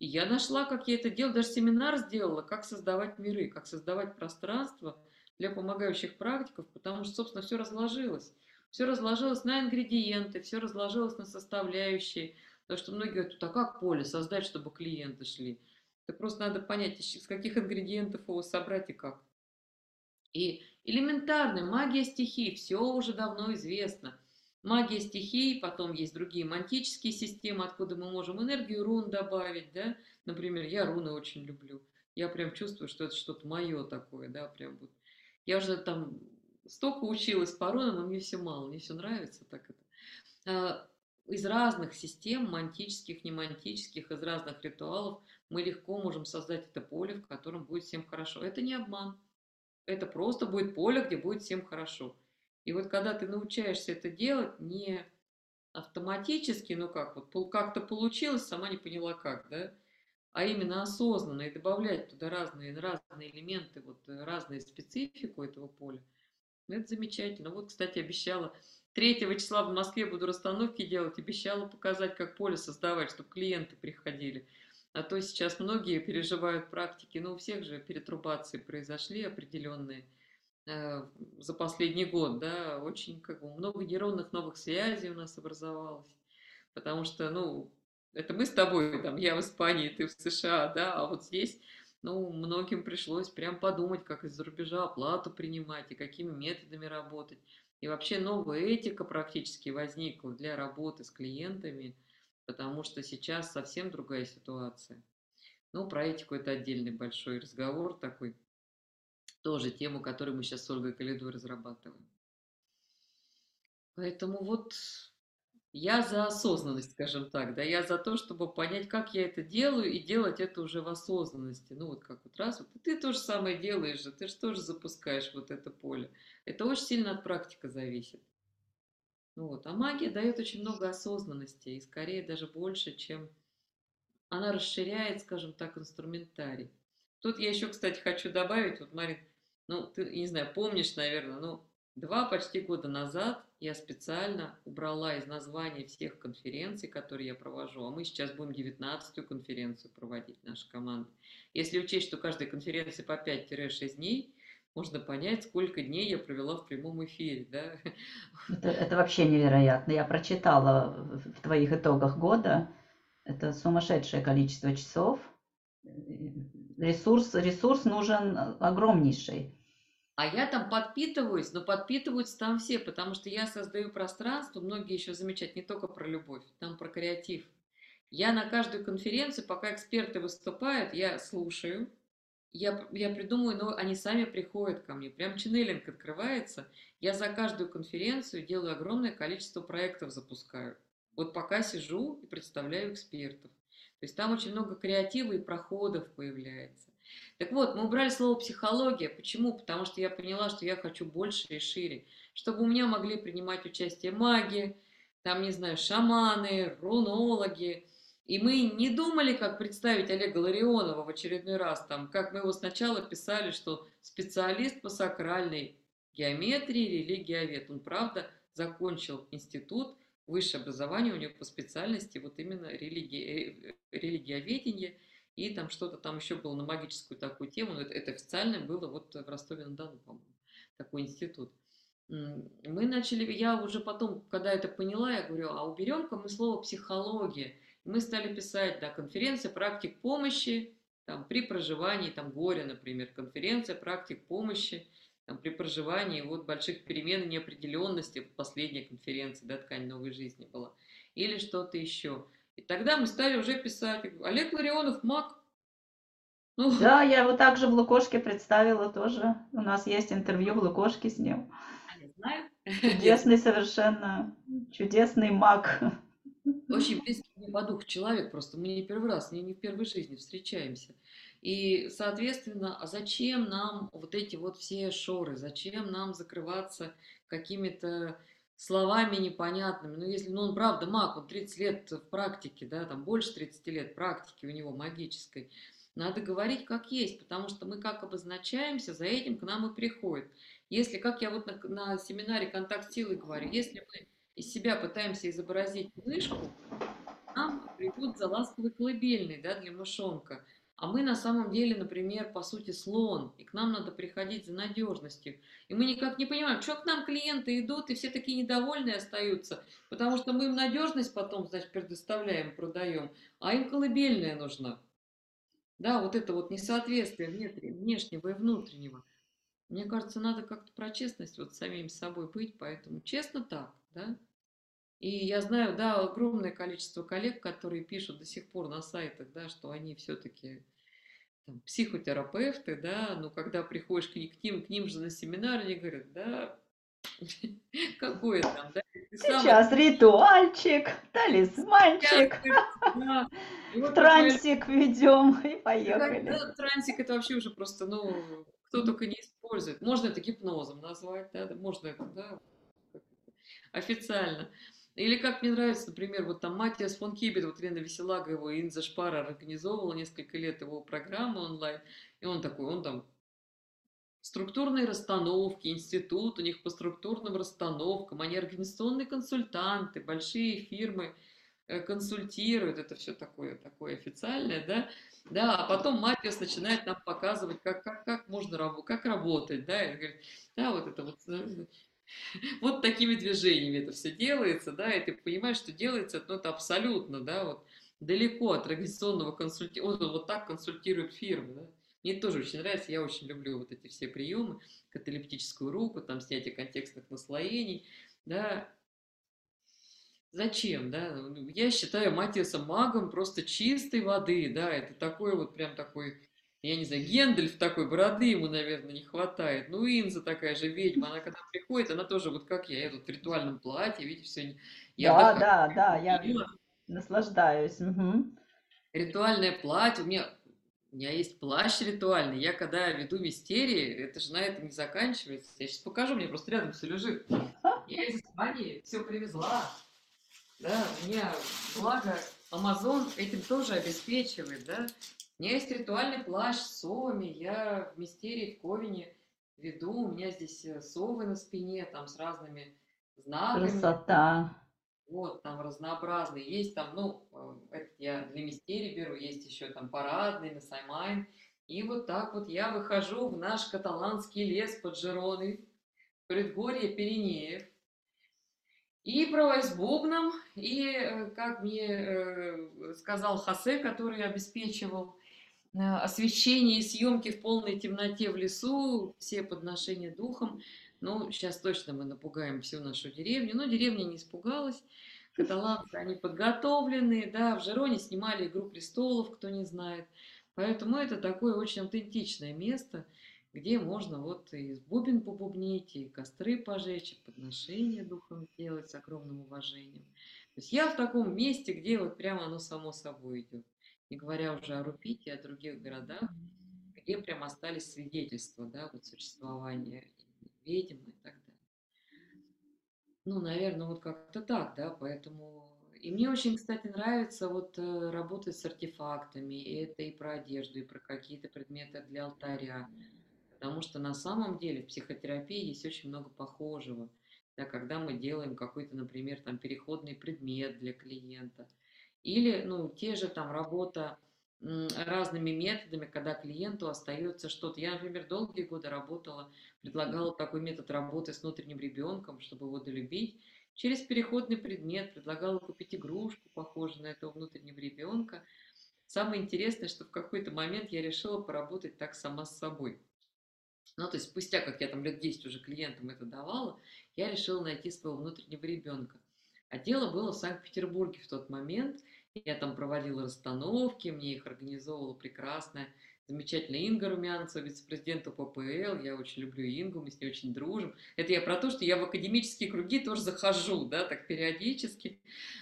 И я нашла, как я это делаю, даже семинар сделала, как создавать миры, как создавать пространство для помогающих практиков, потому что, собственно, все разложилось. Все разложилось на ингредиенты, все разложилось на составляющие. Потому что многие говорят, а как поле создать, чтобы клиенты шли? Это просто надо понять, из каких ингредиентов его собрать и как. И элементарная магия стихий, все уже давно известно – Магия стихий, потом есть другие мантические системы, откуда мы можем энергию рун добавить, да. Например, я руны очень люблю. Я прям чувствую, что это что-то мое такое, да, прям вот. Я уже там столько училась по рунам, но мне все мало, мне все нравится так это. А, из разных систем, мантических, немантических, из разных ритуалов, мы легко можем создать это поле, в котором будет всем хорошо. Это не обман. Это просто будет поле, где будет всем хорошо. И вот когда ты научаешься это делать не автоматически, ну как, вот как-то получилось, сама не поняла как, да, а именно осознанно и добавлять туда разные, разные элементы, вот э, разную специфику этого поля, ну, это замечательно. Вот, кстати, обещала 3 числа в Москве буду расстановки делать, обещала показать, как поле создавать, чтобы клиенты приходили. А то сейчас многие переживают практики, но у всех же перетрубации произошли определенные – за последний год, да, очень как бы много нейронных новых связей у нас образовалось, потому что, ну, это мы с тобой, там, я в Испании, ты в США, да, а вот здесь, ну, многим пришлось прям подумать, как из-за рубежа оплату принимать и какими методами работать. И вообще новая этика практически возникла для работы с клиентами, потому что сейчас совсем другая ситуация. Ну, про этику это отдельный большой разговор такой, тоже тему, которую мы сейчас с Ольгой Калидой разрабатываем. Поэтому вот я за осознанность, скажем так, да, я за то, чтобы понять, как я это делаю, и делать это уже в осознанности. Ну, вот как вот раз, вот ты то же самое делаешь же, ты же тоже запускаешь вот это поле. Это очень сильно от практики зависит. Ну вот. А магия дает очень много осознанности, и скорее даже больше, чем она расширяет, скажем так, инструментарий. Тут я еще, кстати, хочу добавить, вот, Марин, ну, ты, не знаю, помнишь, наверное, ну, Два почти года назад я специально убрала из названия всех конференций, которые я провожу, а мы сейчас будем 19-ю конференцию проводить, наша команда. Если учесть, что каждая конференция по 5-6 дней, можно понять, сколько дней я провела в прямом эфире. Да? Это, это вообще невероятно. Я прочитала в твоих итогах года, это сумасшедшее количество часов. Ресурс, ресурс нужен огромнейший. А я там подпитываюсь, но подпитываются там все, потому что я создаю пространство, многие еще замечают не только про любовь, там про креатив. Я на каждую конференцию, пока эксперты выступают, я слушаю, я, я придумаю, но они сами приходят ко мне. Прям ченнелинг открывается. Я за каждую конференцию делаю огромное количество проектов, запускаю. Вот пока сижу и представляю экспертов. То есть там очень много креатива и проходов появляется. Так вот, мы убрали слово психология. Почему? Потому что я поняла, что я хочу больше и шире. Чтобы у меня могли принимать участие маги, там, не знаю, шаманы, рунологи. И мы не думали, как представить Олега Ларионова в очередной раз, там, как мы его сначала писали, что специалист по сакральной геометрии, религиовед. Он, правда, закончил институт, высшее образование у него по специальности, вот именно религия, э, религиоведение – и там что-то там еще было на магическую такую тему, но это, это официально было вот в Ростове-на-Дону, по-моему, такой институт. Мы начали, я уже потом, когда это поняла, я говорю, а уберем-ка мы слово психология. Мы стали писать, да, конференция практик помощи, там, при проживании, там, горя, например, конференция практик помощи, там, при проживании вот больших перемен и неопределенности, последняя конференция, да, ткань новой жизни была, или что-то еще. И тогда мы стали уже писать. Олег Ларионов маг. Ну. Да, я его также в Лукошке представила тоже. У нас есть интервью в Лукошке с ним. Я знаю. Чудесный совершенно, чудесный маг. Очень близкий мне по духу человек, просто мы не первый раз, не, не в первой жизни встречаемся. И, соответственно, а зачем нам вот эти вот все шоры, зачем нам закрываться какими-то словами непонятными. Но если, ну, он правда маг, он 30 лет в практике, да, там больше 30 лет практики у него магической. Надо говорить как есть, потому что мы как обозначаемся, за этим к нам и приходит. Если, как я вот на, на семинаре «Контакт силы» говорю, если мы из себя пытаемся изобразить мышку, нам придут за ласковый колыбельный да, для мышонка – а мы на самом деле, например, по сути слон, и к нам надо приходить за надежностью. И мы никак не понимаем, что к нам клиенты идут, и все такие недовольные остаются, потому что мы им надежность потом, значит, предоставляем, продаем, а им колыбельная нужна. Да, вот это вот несоответствие внешнего и внутреннего. Мне кажется, надо как-то про честность вот самим собой быть, поэтому честно так, да. И я знаю, да, огромное количество коллег, которые пишут до сих пор на сайтах, да, что они все-таки там, психотерапевты, да, но когда приходишь к, к ним, к ним же на семинар, они говорят, да, какое там, да? Сейчас ритуальчик, талисманчик, да. вот трансик ведем и поехали. Да, трансик это вообще уже просто, ну, кто только не использует. Можно это гипнозом назвать, да, можно это, да, официально. Или как мне нравится, например, вот там Матиас фон Кибет, вот Лена Веселага его Инза Шпара организовывала несколько лет его программу онлайн, и он такой, он там структурные расстановки, институт у них по структурным расстановкам, они организационные консультанты, большие фирмы э, консультируют, это все такое, такое официальное, да, да, а потом Матиас начинает нам показывать, как, как, как можно работать, как работать, да, и говорит, да, вот это вот э, вот такими движениями это все делается, да, и ты понимаешь, что делается, ну, это абсолютно, да, вот далеко от организационного консультирования, вот, вот так консультируют фирмы, да. Мне тоже очень нравится, я очень люблю вот эти все приемы, каталептическую руку, там снятие контекстных наслоений, да, Зачем, да? Ну, я считаю Матиаса магом просто чистой воды, да, это такой вот прям такой, я не знаю, Гендальф такой, бороды ему, наверное, не хватает. Ну, Инза такая же ведьма, она когда приходит, она тоже вот как я, я тут в ритуальном платье, видите, все. Я да, да, да, я наслаждаюсь. Угу. Ритуальное платье, у меня, у меня есть плащ ритуальный, я когда веду мистерии, это же на этом не заканчивается. Я сейчас покажу, мне просто рядом все лежит. Я из Испании все привезла. Да, у меня, благо, Amazon этим тоже обеспечивает, да. У меня есть ритуальный плащ с совами, я в мистерии в Ковине веду, у меня здесь э, совы на спине, там с разными знаками. Красота. Вот, там разнообразные. Есть там, ну, э, это я для мистерии беру, есть еще там парадный, на Самайн. И вот так вот я выхожу в наш каталанский лес под Жироной, предгорье Пиренеев, и провой с бубном, и, э, как мне сказал Хосе, который обеспечивал освещение и съемки в полной темноте в лесу, все подношения духам, ну, сейчас точно мы напугаем всю нашу деревню, но деревня не испугалась, каталанцы, они подготовленные, да, в Жероне снимали «Игру престолов», кто не знает, поэтому это такое очень аутентичное место – где можно вот и бубен побубнить, и костры пожечь, и подношения духом делать с огромным уважением. То есть я в таком месте, где вот прямо оно само собой идет. Не говоря уже о Рупите, о других городах, где прям остались свидетельства, да, вот существования ведьм и так далее. Ну, наверное, вот как-то так, да, поэтому... И мне очень, кстати, нравится вот э, работать с артефактами, и это и про одежду, и про какие-то предметы для алтаря. Потому что на самом деле в психотерапии есть очень много похожего. Да, когда мы делаем какой-то, например, там переходный предмет для клиента. Или, ну, те же там работа разными методами, когда клиенту остается что-то. Я, например, долгие годы работала, предлагала такой метод работы с внутренним ребенком, чтобы его долюбить. Через переходный предмет предлагала купить игрушку, похожую на этого внутреннего ребенка. Самое интересное, что в какой-то момент я решила поработать так сама с собой. Ну, то есть спустя, как я там лет 10 уже клиентам это давала, я решила найти своего внутреннего ребенка. А дело было в Санкт-Петербурге в тот момент. Я там проводила расстановки, мне их организовывала прекрасная, замечательная Инга Румянцева, вице-президент УППЛ. Я очень люблю Ингу, мы с ней очень дружим. Это я про то, что я в академические круги тоже захожу, да, так периодически.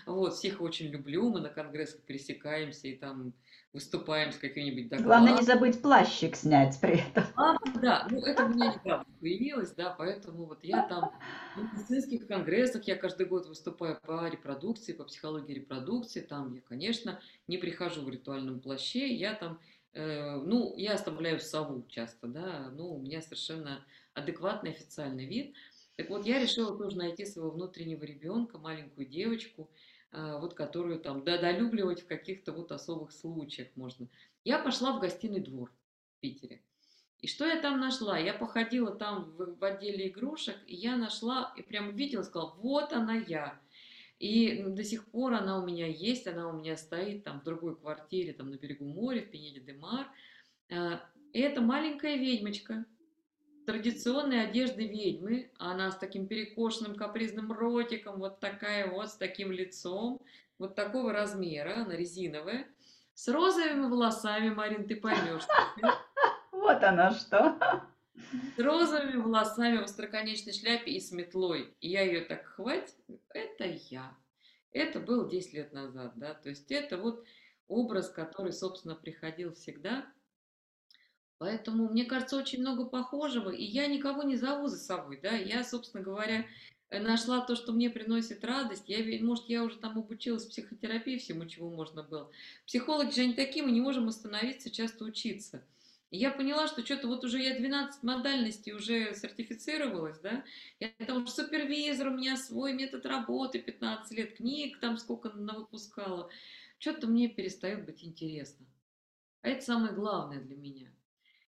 Вот, всех очень люблю, мы на конгрессах пересекаемся и там выступаем с каким-нибудь докладом. Главное не забыть плащик снять при этом. А, да, ну это у меня недавно появилось, да, поэтому вот я там на медицинских конгрессах, я каждый год выступаю по репродукции, по психологии репродукции, там я, конечно, не прихожу в ритуальном плаще, я там, э, ну, я оставляю сову часто, да, ну, у меня совершенно адекватный официальный вид. Так вот, я решила тоже найти своего внутреннего ребенка, маленькую девочку, вот которую там додолюбливать в каких-то вот особых случаях можно. Я пошла в гостиный двор в Питере. И что я там нашла? Я походила там в, в отделе игрушек, и я нашла, и прям увидела, сказала, вот она я. И до сих пор она у меня есть, она у меня стоит там в другой квартире, там на берегу моря, в Пенеде де Мар. И это маленькая ведьмочка, традиционной одежды ведьмы. Она с таким перекошенным капризным ротиком, вот такая вот, с таким лицом, вот такого размера, она резиновая, с розовыми волосами, Марин, ты поймешь. Вот она что. С розовыми волосами в остроконечной шляпе и с метлой. И я ее так хвать, это я. Это было 10 лет назад, да, то есть это вот образ, который, собственно, приходил всегда – Поэтому, мне кажется, очень много похожего, и я никого не зову за собой, да, я, собственно говоря, э, нашла то, что мне приносит радость. Я, может, я уже там обучилась психотерапии, всему, чего можно было. Психологи же они такие, мы не можем остановиться, часто учиться. И я поняла, что что-то вот уже я 12 модальностей уже сертифицировалась, да, я там уже супервизор, у меня свой метод работы, 15 лет книг там сколько выпускала. Что-то мне перестает быть интересно. А это самое главное для меня.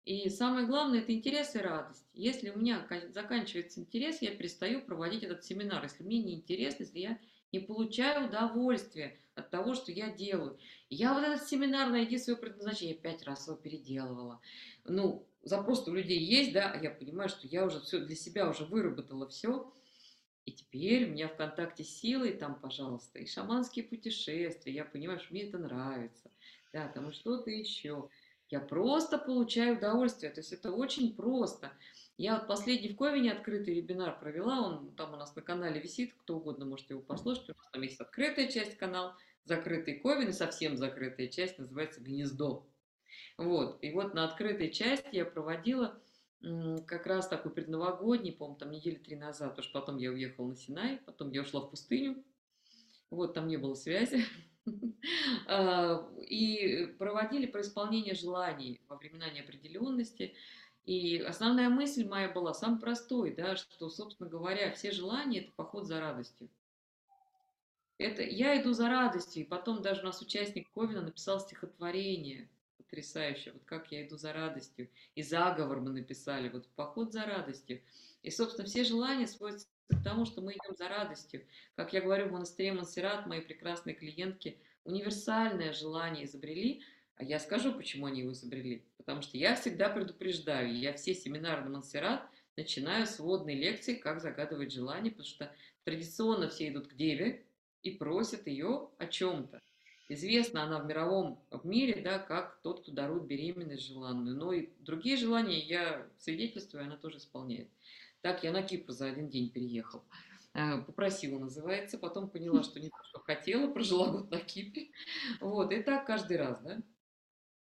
И самое главное – это интерес и радость. Если у меня заканчивается интерес, я перестаю проводить этот семинар. Если мне не интересно, если я не получаю удовольствия от того, что я делаю. Я вот этот семинар «Найди свое предназначение» пять раз его переделывала. Ну, запрос у людей есть, да, а я понимаю, что я уже все для себя уже выработала все. И теперь у меня ВКонтакте силы, и там, пожалуйста, и шаманские путешествия. Я понимаю, что мне это нравится. Да, там и что-то еще. Я просто получаю удовольствие. То есть это очень просто. Я вот последний в Ковине открытый вебинар провела, он там у нас на канале висит, кто угодно может его послушать, у нас там есть открытая часть канал, закрытый Ковен и совсем закрытая часть называется «Гнездо». Вот, и вот на открытой части я проводила как раз такой предновогодний, по-моему, там недели три назад, потому что потом я уехала на Синай, потом я ушла в пустыню, вот, там не было связи, и проводили про исполнение желаний во времена неопределенности, и основная мысль моя была самой простой, да, что, собственно говоря, все желания – это поход за радостью. Это я иду за радостью, и потом даже у нас участник Ковина написал стихотворение потрясающее, вот как я иду за радостью, и заговор мы написали, вот поход за радостью. И, собственно, все желания сводятся к тому, что мы идем за радостью. Как я говорю в монастыре Монсеррат, мои прекрасные клиентки универсальное желание изобрели, а я скажу, почему они его изобрели. Потому что я всегда предупреждаю, я все семинары на Монсеррат начинаю с вводной лекции «Как загадывать желание», потому что традиционно все идут к Деве и просят ее о чем-то. Известна она в мировом в мире, да, как тот, кто дарует беременность желанную. Но и другие желания я свидетельствую, она тоже исполняет. Так, я на Кипр за один день переехал. Э, попросила, называется, потом поняла, что не то, что хотела, прожила год на Кипре. Вот, и так каждый раз, да.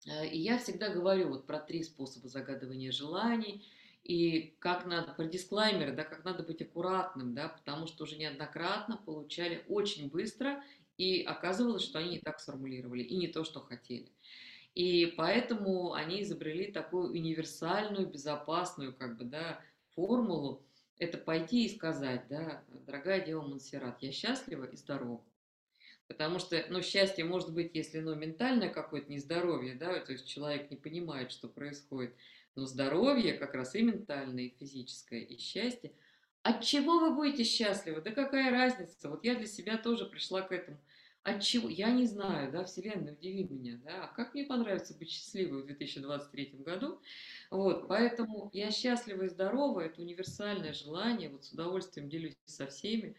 Э, и я всегда говорю вот про три способа загадывания желаний, и как надо, про дисклаймеры, да, как надо быть аккуратным, да, потому что уже неоднократно получали очень быстро, и оказывалось, что они не так сформулировали, и не то, что хотели. И поэтому они изобрели такую универсальную, безопасную, как бы, да, формулу, это пойти и сказать, да, дорогая Дева Монсеррат, я счастлива и здорова. Потому что, ну, счастье может быть, если, ну, ментальное какое-то нездоровье, да, то есть человек не понимает, что происходит. Но здоровье как раз и ментальное, и физическое, и счастье. От чего вы будете счастливы? Да какая разница? Вот я для себя тоже пришла к этому. От чего? Я не знаю, да, Вселенная, удиви меня, да, а как мне понравится быть счастливой в 2023 году? Вот, поэтому я счастлива и здорова, это универсальное желание, вот с удовольствием делюсь со всеми.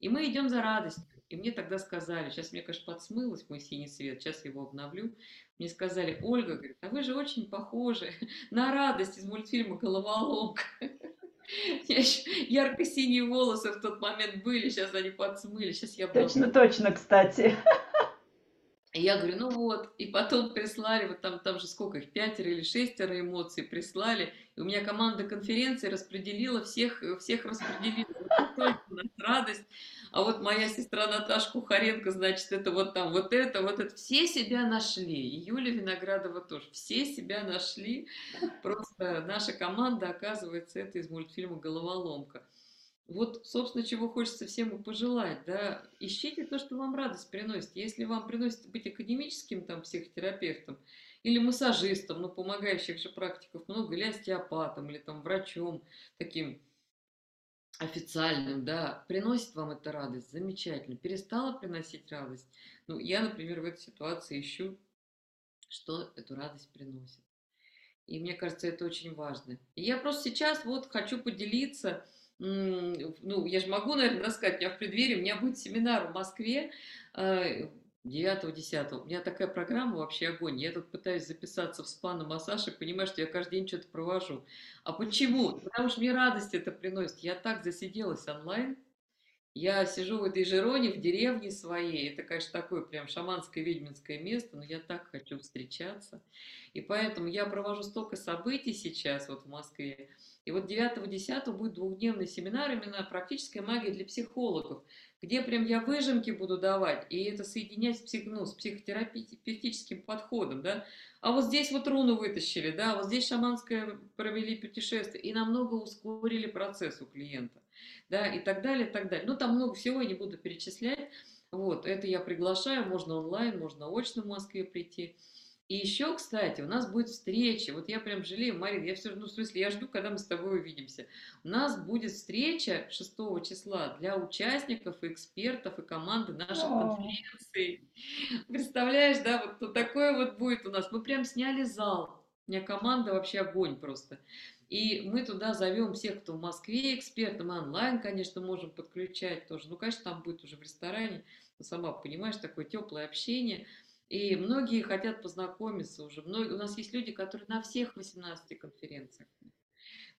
И мы идем за радостью. И мне тогда сказали, сейчас мне, конечно, подсмылось мой синий свет, сейчас его обновлю. Мне сказали, Ольга, говорит, а вы же очень похожи на радость из мультфильма «Головоломка». Ярко-синие волосы в тот момент были, сейчас они подсмыли, сейчас я... Точно, точно, кстати. Я говорю, ну вот, и потом прислали, вот там, там же сколько их, пятеро или шестеро эмоций прислали, и у меня команда конференции распределила, всех, всех распределила, у нас радость, а вот моя сестра Наташа Кухаренко, значит, это вот там, вот это, вот это, все себя нашли, и Юля Виноградова тоже, все себя нашли, просто наша команда, оказывается, это из мультфильма «Головоломка». Вот, собственно, чего хочется всем и пожелать, да, ищите то, что вам радость приносит. Если вам приносит быть академическим там психотерапевтом или массажистом, ну, помогающих же практиков много, или остеопатом, или там врачом таким официальным, да, приносит вам это радость, замечательно. Перестала приносить радость. Ну, я, например, в этой ситуации ищу, что эту радость приносит. И мне кажется, это очень важно. И я просто сейчас вот хочу поделиться ну, я же могу, наверное, рассказать, у меня в преддверии, у меня будет семинар в Москве 9-10. Э, у меня такая программа вообще огонь. Я тут пытаюсь записаться в спа на массаж и понимаю, что я каждый день что-то провожу. А почему? Потому что мне радость это приносит. Я так засиделась онлайн, я сижу в этой Жироне, в деревне своей. Это, конечно, такое прям шаманское ведьминское место, но я так хочу встречаться. И поэтому я провожу столько событий сейчас вот в Москве. И вот 9-10 будет двухдневный семинар именно «Практическая магия для психологов», где прям я выжимки буду давать, и это соединять с, псих, ну, с психотерапевтическим подходом, да. А вот здесь вот руну вытащили, да, вот здесь шаманское провели путешествие, и намного ускорили процесс у клиента да, и так далее, и так далее. Ну, там много всего, я не буду перечислять. Вот, это я приглашаю, можно онлайн, можно очно в Москве прийти. И еще, кстати, у нас будет встреча. Вот я прям жалею, Марин, я все, ну, в смысле, я жду, когда мы с тобой увидимся. У нас будет встреча 6 числа для участников, и экспертов и команды нашей О. конференции. Представляешь, да, вот то- такое вот будет у нас. Мы прям сняли зал. У меня команда вообще огонь просто. И мы туда зовем всех, кто в Москве эксперты, мы онлайн, конечно, можем подключать тоже. Ну, конечно, там будет уже в ресторане, ну, сама понимаешь, такое теплое общение. И многие хотят познакомиться уже. Многие, у нас есть люди, которые на всех 18 конференциях.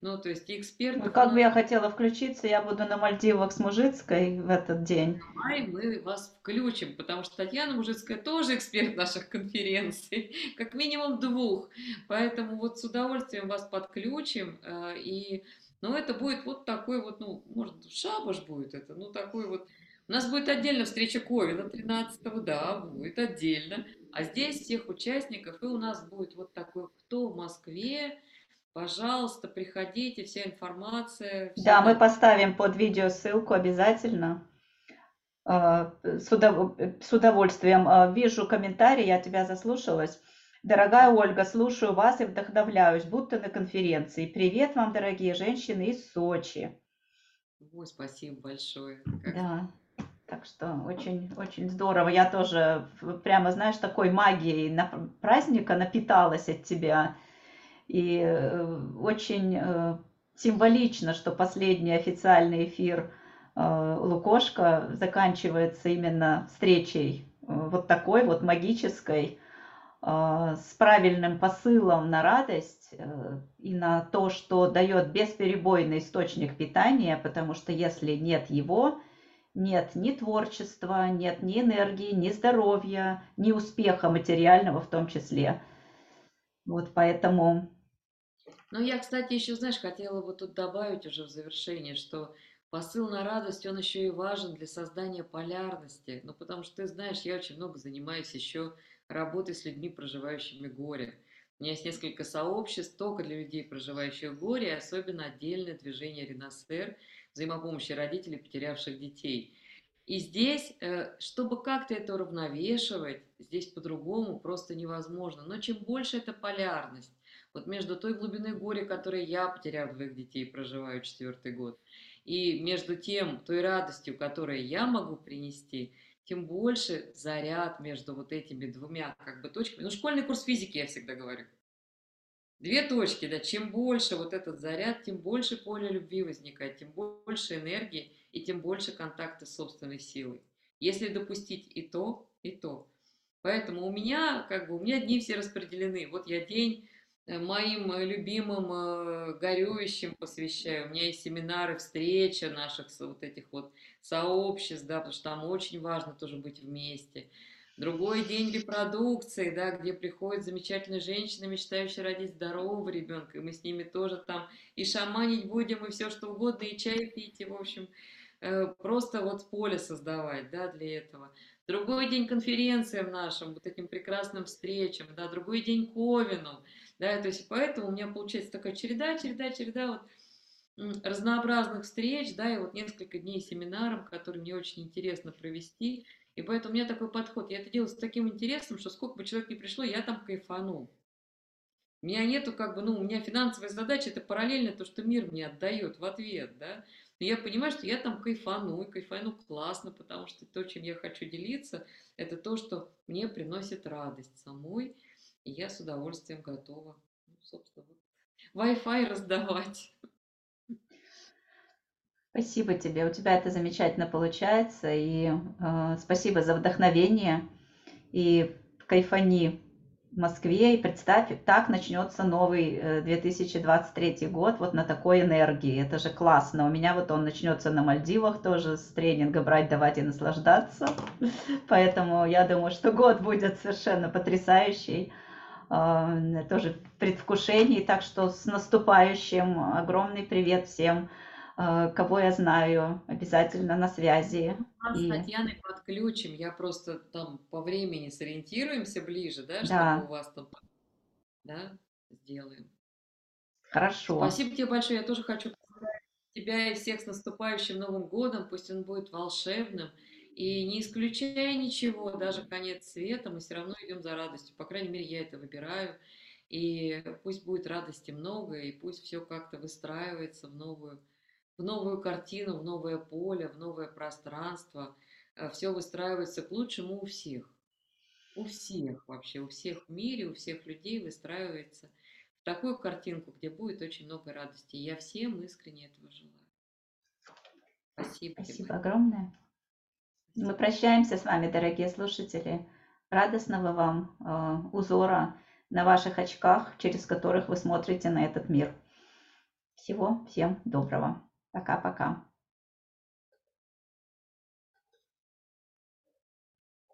Ну, то есть и Ну, экспертов у как бы я хотела включиться, я буду на Мальдивах с Мужицкой в этот день. Давай мы вас включим, потому что Татьяна Мужицкая тоже эксперт наших конференций, как минимум двух. Поэтому вот с удовольствием вас подключим. э, И, ну, это будет вот такой вот, ну, может, шабаш будет это, ну, такой вот. У нас будет отдельно встреча Ковина 13 да, будет отдельно. А здесь всех участников, и у нас будет вот такой, кто в Москве, пожалуйста, приходите, вся информация, все Да, мы поставим под видео ссылку обязательно. Э, С удов- с удовольствием. Э, Вижу комментарий, я тебя заслушалась. Дорогая Ольга, слушаю вас и вдохновляюсь, будто на конференции. Привет вам, дорогие женщины из Сочи. Ой, спасибо большое. Как Да, так что очень, очень здорово. Я тоже прямо, знаешь, такой магией на праздника напиталась от тебя. И э, очень э, символично, что последний официальный эфир э, Лукошка заканчивается именно встречей вот такой вот магической, с правильным посылом на радость и на то, что дает бесперебойный источник питания, потому что если нет его, нет ни творчества, нет ни энергии, ни здоровья, ни успеха материального в том числе. Вот поэтому Ну, я, кстати, еще, знаешь, хотела вот тут добавить уже в завершение, что посыл на радость, он еще и важен для создания полярности. Ну, потому что, ты знаешь, я очень много занимаюсь еще работой с людьми, проживающими горе. У меня есть несколько сообществ только для людей, проживающих горе, и особенно отдельное движение Ренасер, взаимопомощи родителей, потерявших детей. И здесь, э, чтобы как-то это уравновешивать, здесь по-другому просто невозможно. Но чем больше эта полярность, вот между той глубиной горя, которой я, потеряв двоих детей, проживаю четвертый год, и между тем, той радостью, которую я могу принести, тем больше заряд между вот этими двумя как бы точками. Ну, школьный курс физики, я всегда говорю. Две точки, да, чем больше вот этот заряд, тем больше поле любви возникает, тем больше энергии и тем больше контакта с собственной силой. Если допустить и то, и то. Поэтому у меня, как бы, у меня дни все распределены. Вот я день моим э, любимым э, горюющим посвящаю. У меня есть семинары, встречи наших вот этих вот сообществ, да, потому что там очень важно тоже быть вместе. Другой день репродукции, да, где приходят замечательные женщины, мечтающие родить здорового ребенка, и мы с ними тоже там и шаманить будем, и все что угодно, и чай пить, и, в общем, э, просто вот поле создавать, да, для этого. Другой день конференциям нашим, вот этим прекрасным встречам, да, другой день Ковину, да, то есть поэтому у меня получается такая череда, череда, череда вот разнообразных встреч, да, и вот несколько дней семинаром, которые мне очень интересно провести, и поэтому у меня такой подход. Я это делаю с таким интересом, что сколько бы человек ни пришло, я там кайфану. У меня нету как бы, ну, у меня финансовая задача, это параллельно то, что мир мне отдает в ответ, да. Но я понимаю, что я там кайфану, и кайфану классно, потому что то, чем я хочу делиться, это то, что мне приносит радость самой, и я с удовольствием готова, ну, собственно, Wi-Fi раздавать. спасибо тебе. У тебя это замечательно получается. И э, спасибо за вдохновение. И кайфани в Москве. И представь, так начнется новый э, 2023 год вот на такой энергии. Это же классно. У меня вот он начнется на Мальдивах тоже с тренинга «Брать, давать и наслаждаться». Поэтому я думаю, что год будет совершенно потрясающий. Э, Тоже в предвкушении. Так что с наступающим. Огромный привет всем э, кого я знаю, обязательно на связи. Нас с Татьяной подключим, я просто там по времени сориентируемся ближе, да, чтобы да, у вас там, да, сделаем. хорошо. Спасибо тебе большое, я тоже хочу тебя и всех с наступающим Новым годом, пусть он будет волшебным, И не исключая ничего, даже конец света, мы все равно идем за радостью. По крайней мере, я это выбираю. И пусть будет радости много, и пусть все как-то выстраивается в новую, в новую картину, в новое поле, в новое пространство. Все выстраивается к лучшему у всех. У всех вообще, у всех в мире, у всех людей выстраивается в такую картинку, где будет очень много радости. Я всем искренне этого желаю. Спасибо. Спасибо тебе. огромное. Мы прощаемся с вами, дорогие слушатели. Радостного вам э, узора на ваших очках, через которых вы смотрите на этот мир. Всего всем доброго. Пока-пока.